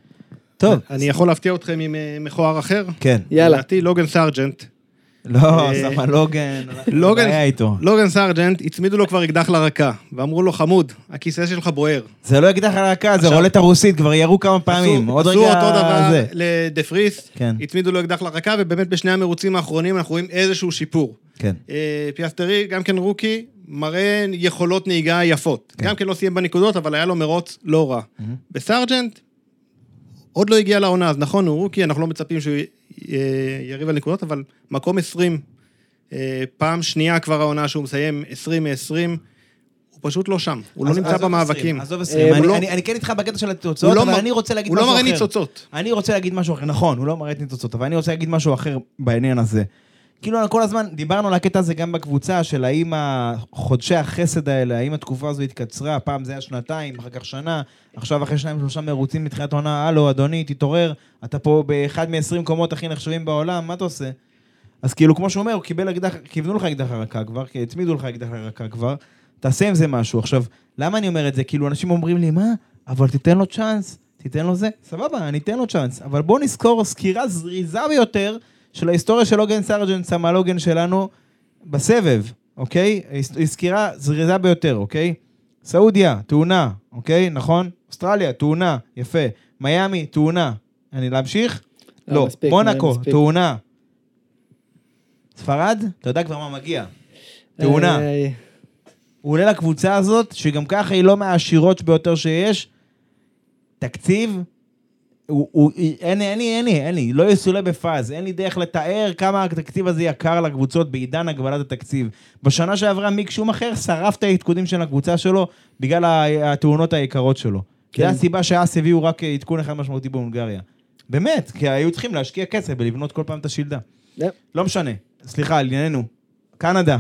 טוב. אני יכול להפתיע אתכם עם אה, מכוער אחר? כן. יאללה. לדעתי לוגן סארג'נט. לא, אה, שמה לוגן, [laughs] לוגן- בעיה איתו. לוגן סארג'נט, הצמידו לו כבר אקדח לרקה, ואמרו לו, חמוד, הכיסא שלך בוער. זה לא אקדח על הרקה, זה רולטה רוסית, כבר ירו כמה פעמים. עשו- עוד עשו רגע אותו דבר. לדה פריס, כן. הצמידו לו אקדח לרקה, ובאמת בשני המרוצים האחרונים אנחנו רואים איזשהו שיפור. כן. אה, פיאסטרי, גם כן rookie, מראה יכולות נהיגה יפות. כן. גם כן לא סיים בנקודות, אבל היה לו מרוץ לא רע. בסארג'נט, עוד לא הגיע לעונה, אז נכון, הוא רוקי, אנחנו לא מצפים שהוא אה, יריב על נקודות, אבל מקום 20, אה, פעם שנייה כבר העונה שהוא מסיים 20 מ-20, הוא פשוט לא שם, הוא לא נמצא במאבקים. 20, עזוב אה, 20, הוא אני- לא- אני כן איתך בקטע של הוא התוצאות, לא אבל אני רוצה להגיד הוא משהו לא אחר. מראה ניצוצות. אני רוצה להגיד משהו אחר, נכון, הוא לא מראה ניצוצות, אבל אני רוצה להגיד משהו אחר בעניין הזה. כאילו, כל הזמן דיברנו על הקטע הזה גם בקבוצה, של האם חודשי החסד האלה, האם התקופה הזו התקצרה, פעם זה היה שנתיים, אחר כך שנה, עכשיו אחרי שניים שלושה מרוצים מתחילת העונה, הלו, אדוני, תתעורר, אתה פה באחד מ-20 קומות הכי נחשבים בעולם, מה אתה עושה? אז כאילו, כמו שהוא אומר, הוא קיבל אקדח, כיוונו לך אקדח לרקה כבר, כי הצמידו לך אקדח לרקה כבר, תעשה עם זה משהו. עכשיו, למה אני אומר את זה? כאילו, אנשים אומרים לי, מה? אבל תיתן לו צ'אנס, תיתן לו זה. סבבה, אני אתן לו צ'אנס. אבל בואו נזכור סקירה זריזה ביותר של ההיסטוריה של עוגן סרג'נט, סמל עוגן שלנו, בסבב, אוקיי? היא סקירה זריזה ביותר, אוקיי? סעודיה, תאונה, אוקיי? נכון? אוסטרליה, תאונה, יפה. מיאמי, תאונה. אני להמשיך? לא, לא. מספיק, מונאקו, מספיק. תאונה. ספרד, אתה יודע כבר מה מגיע. תאונה. הוא עולה לקבוצה הזאת, שגם ככה היא לא מהעשירות ביותר שיש. תקציב, הוא, הוא, אין לי, אין לי, אין לי, אין לי, לא יסולא בפאז, אין לי דרך לתאר כמה התקציב הזה יקר לקבוצות בעידן הגבלת התקציב. בשנה שעברה מיק שום אחר שרף את העדכונים של הקבוצה שלו בגלל התאונות היקרות שלו. כן. זו הסיבה שאס הביאו רק עדכון אחד משמעותי בהונגריה. באמת, כי היו צריכים להשקיע כסף בלבנות כל פעם את השלדה. לא. לא משנה, סליחה, לענייננו. קנדה,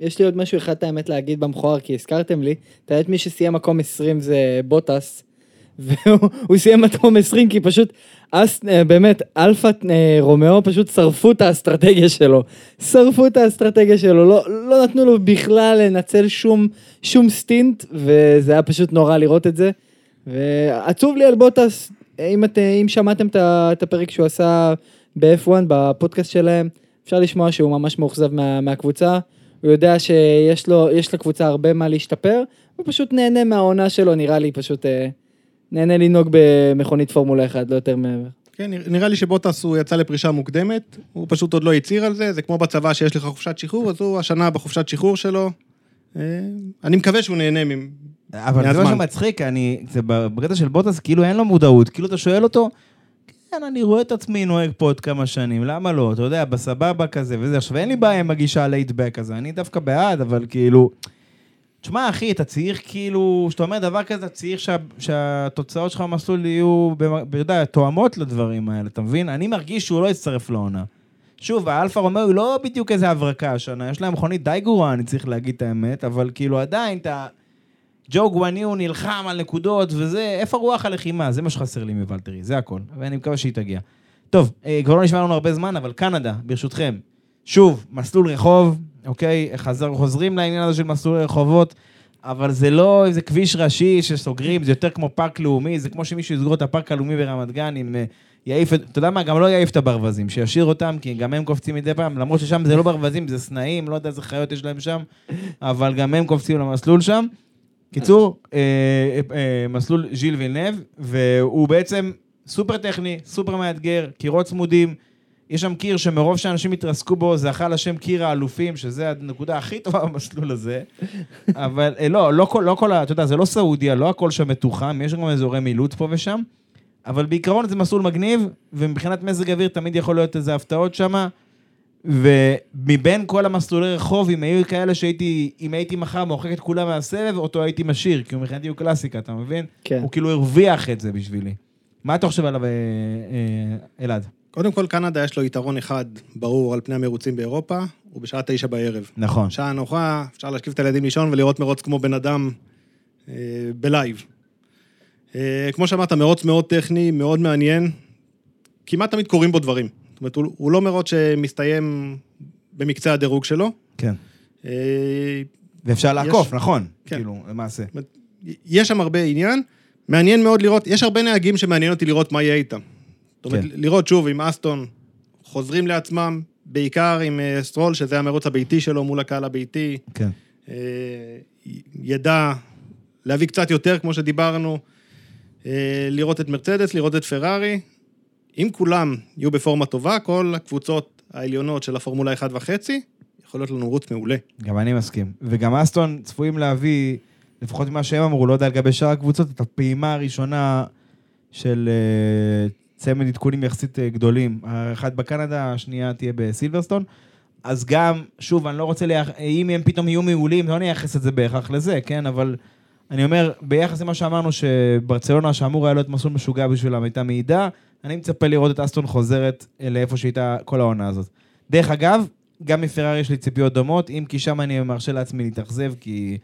יש לי עוד משהו אחד, האמת, להגיד במכוער, כי הזכרתם לי. את האמת, מי שסיים מקום 20 זה בוטס. והוא הוא סיים מקום 20 כי פשוט, אס, אה, באמת, אלפא אה, רומאו פשוט שרפו את האסטרטגיה שלו. שרפו את האסטרטגיה שלו, לא, לא נתנו לו בכלל לנצל שום, שום stint, וזה היה פשוט נורא לראות את זה. ועצוב לי על בוטס, אם, את, אם שמעתם את הפרק שהוא עשה ב-F1 בפודקאסט שלהם, אפשר לשמוע שהוא ממש מאוכזב מה, מהקבוצה. הוא יודע שיש לו, לקבוצה הרבה מה להשתפר, הוא פשוט נהנה מהעונה שלו, נראה לי פשוט אה, נהנה לנהוג במכונית פורמולה 1, לא יותר מעבר. כן, נראה- לי שבוטס הוא יצא לפרישה מוקדמת, הוא פשוט עוד לא הצהיר על זה, זה כמו בצבא שיש לך חופשת שחרור, אז הוא השנה בחופשת שחרור שלו. אה, אני מקווה שהוא נהנה מ... אבל זה מה מהזמן. שמצחיק, אני, זה בקטע של בוטס, כאילו אין לו מודעות, כאילו אתה שואל אותו, כן, אני רואה את עצמי נוהג פה עוד כמה שנים, למה לא? אתה יודע, בסבבה כזה וזה. עכשיו, אין לי בעיה עם הגישה הלייטבק הזה, אני דווקא בעד, אבל כאילו... תשמע, אחי, אתה צריך כאילו, כשאתה אומר דבר כזה, אתה צריך שה, שהתוצאות שלך במסלול יהיו, אתה יודע, תואמות לדברים האלה, אתה מבין? אני מרגיש שהוא לא יצטרף לעונה. שוב, האלפה רומאו היא לא בדיוק איזה הברקה השנה, יש להם מכונית די גרועה, אני צריך להגיד את האמת, אבל כאילו עדיין, אתה... ג'ו גואניו נלחם על נקודות וזה, איפה רוח הלחימה? זה מה שחסר לי מוולטרי, זה הכל, ואני מקווה שהיא תגיע. טוב, אה, כבר לא נשמע לנו הרבה זמן, אבל קנדה, ברשותכם. שוב, מסלול רחוב, אוקיי? חזר, חוזרים לעניין הזה של מסלול רחובות, אבל זה לא איזה כביש ראשי שסוגרים, זה יותר כמו פארק לאומי, זה כמו שמישהו יסגור את הפארק הלאומי ברמת גן עם... אה, יעיף, את- אתה יודע מה, גם לא יעיף את הברווזים, שישאיר אותם, כי גם הם קופצים מדי פעם, למרות ששם זה לא ברווזים, זה סנאים, לא יודע איזה חיות יש להם שם, אבל גם הם קופצים למסלול שם. קיצור, אה, אה, אה, מסלול ז'יל וילנב, והוא בעצם סופר טכני, סופר מאתגר, קירות צמודים. יש שם קיר שמרוב שאנשים התרסקו בו, זכה לשם קיר האלופים, שזה הנקודה הכי טובה במסלול הזה. [laughs] אבל אה, לא, לא כל, לא כל, אתה יודע, זה לא סעודיה, לא הכל שם מתוחם, יש גם אזורי מילוט פה ושם. אבל בעיקרון זה מסלול מגניב, ומבחינת מזג אוויר תמיד יכול להיות איזה הפתעות שם. ומבין כל המסלולי רחוב, אם היו כאלה שהייתי, אם הייתי מחר מוחק את כולם מהסבב, אותו הייתי משאיר, כי הוא מבחינתי הוא קלאסיקה, אתה מבין? כן. הוא כאילו הרוויח את זה בשבילי. מה אתה חושב עליו, אה, אה, אלעד? קודם כל, קנדה יש לו יתרון אחד ברור על פני המרוצים באירופה, הוא בשעה תשע בערב. נכון. שעה נוחה, אפשר להשכיב את הילדים לישון ולראות מרוץ כמו בן אדם אה, בלייב. אה, כמו שאמרת, מרוץ מאוד טכני, מאוד מעניין, כמעט תמיד קורים בו דברים. זאת אומרת, הוא, הוא לא מרוץ שמסתיים במקצה הדירוג שלו. כן. אה, ואפשר לעקוף, יש- נכון, כן. כאילו, למעשה. יש שם הרבה עניין. מעניין מאוד לראות, יש הרבה נהגים שמעניין אותי לראות מה יהיה איתם. זאת אומרת, כן. לראות שוב אם אסטון חוזרים לעצמם, בעיקר עם אה, סטרול, שזה המרוץ הביתי שלו מול הקהל הביתי, כן. אה, ידע להביא קצת יותר, כמו שדיברנו, אה, לראות את מרצדס, לראות את פרארי. אם כולם יהיו בפורמה טובה, כל הקבוצות העליונות של הפורמולה 1.5, יכול להיות לנו מרוץ מעולה. גם אני מסכים. וגם אסטון צפויים להביא, לפחות ממה שהם אמרו, לא יודע לגבי שאר הקבוצות, את הפעימה הראשונה של צמד עדכונים יחסית אה, גדולים. האחד בקנדה, השנייה תהיה בסילברסטון. אז גם, שוב, אני לא רוצה, ליח... אם הם פתאום יהיו מעולים, לא נייחס את זה בהכרח לזה, כן? אבל אני אומר, ביחס למה שאמרנו, שברצלונה, שאמור היה להיות מסלול משוגע בשבילם, הייתה מעידה, אני מצפה לראות את אסטון חוזרת אה, לאיפה שהייתה כל העונה הזאת. דרך אגב, גם מפרארי יש לי ציפיות דומות, אם כי שם אני מרשה לעצמי להתאכזב, כי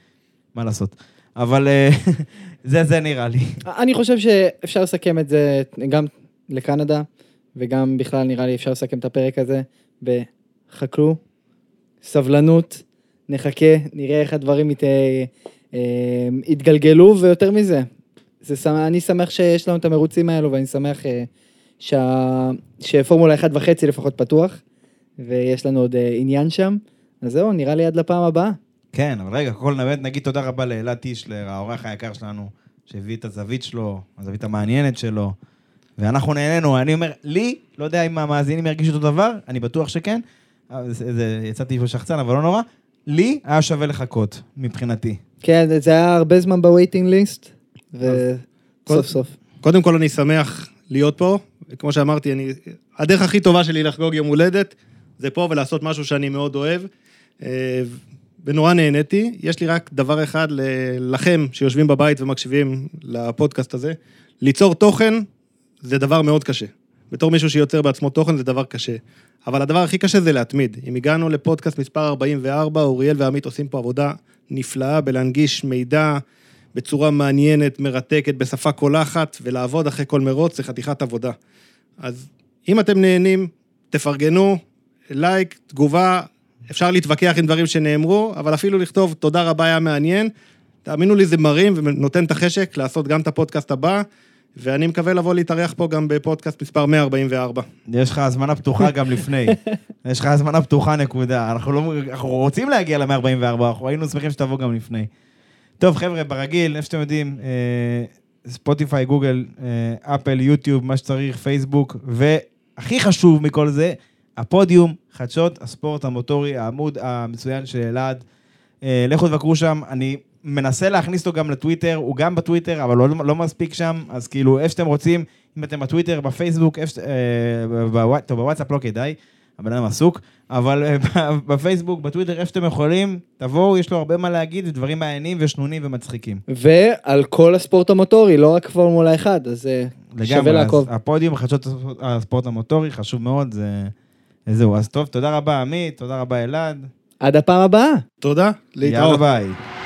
מה לעשות. אבל אה, [laughs] זה, זה נראה לי. אני חושב שאפשר לסכם את זה גם לקנדה, וגם בכלל נראה לי אפשר לסכם את הפרק הזה בחכו, סבלנות, נחכה, נראה איך הדברים ית... אה, יתגלגלו, ויותר מזה, זה, אני שמח שיש לנו את המרוצים האלו, ואני שמח אה. שפורמולה 1 וחצי לפחות פתוח, ויש לנו עוד אה, עניין שם. אז זהו, נראה לי עד לפעם הבאה. כן, אבל רגע, כל באמת נגיד תודה רבה לאלעד טישלר, האורח היקר שלנו, שהביא את הזווית שלו, הזווית המעניינת שלו, ואנחנו נהנינו. אני אומר, לי, לא יודע אם המאזינים ירגישו אותו דבר, אני בטוח שכן. זה, זה, יצאתי בשחצן, אבל לא נורא. לי היה שווה לחכות, מבחינתי. כן, זה היה הרבה זמן בווייטינג ליסט, וסוף סוף. קודם כל אני שמח להיות פה, כמו שאמרתי, אני... הדרך הכי טובה שלי לחגוג יום הולדת, זה פה ולעשות משהו שאני מאוד אוהב, אה, ונורא נהניתי. יש לי רק דבר אחד לכם, שיושבים בבית ומקשיבים לפודקאסט הזה, ליצור תוכן זה דבר מאוד קשה. בתור מישהו שיוצר בעצמו תוכן זה דבר קשה. אבל הדבר הכי קשה זה להתמיד. אם הגענו לפודקאסט מספר 44, אוריאל ועמית עושים פה עבודה נפלאה בלהנגיש מידע בצורה מעניינת, מרתקת, בשפה קולחת, ולעבוד אחרי כל מרוץ זה חתיכת עבודה. אז אם אתם נהנים, תפרגנו, לייק, תגובה, אפשר להתווכח עם דברים שנאמרו, אבל אפילו לכתוב תודה רבה היה מעניין. תאמינו לי, זה מרים ונותן את החשק לעשות גם את הפודקאסט הבא, ואני מקווה לבוא להתארח פה גם בפודקאסט מספר 144. יש לך הזמנה פתוחה [laughs] גם לפני. יש לך הזמנה פתוחה, נקודה. אנחנו, לא, אנחנו רוצים להגיע ל-144, אנחנו היינו שמחים שתבוא גם לפני. טוב, חבר'ה, ברגיל, איפה שאתם יודעים, אה, ספוטיפיי, גוגל, אה, אפל, יוטיוב, מה שצריך, פייסבוק, והכי חשוב מכל זה, הפודיום, חדשות הספורט המוטורי, העמוד המצוין של אלעד. אה, לכו תבקרו שם, אני מנסה להכניס אותו גם לטוויטר, הוא גם בטוויטר, אבל לא, לא מספיק שם, אז כאילו, איפה שאתם רוצים, אם אתם בטוויטר, בפייסבוק, איפה ש... אה, בוואט- טוב, בוואטסאפ לא כדאי, הבן אדם עסוק, אבל אה, בפייסבוק, בטוויטר, איפה שאתם יכולים, תבואו, יש לו הרבה מה להגיד, דברים מעניינים ושנונים ומצחיקים. ועל כל הספורט המוטורי, לא רק פורמולה 1, אז אה, שווה לגמרי, לעקוב. אז הפודיום, חדשות הספורט המוטורי, חשוב מאוד, זה... זהו, אז טוב, תודה רבה עמית, תודה רבה אלעד, עד הפעם הבאה. תודה, להתראות. יאללה ביי.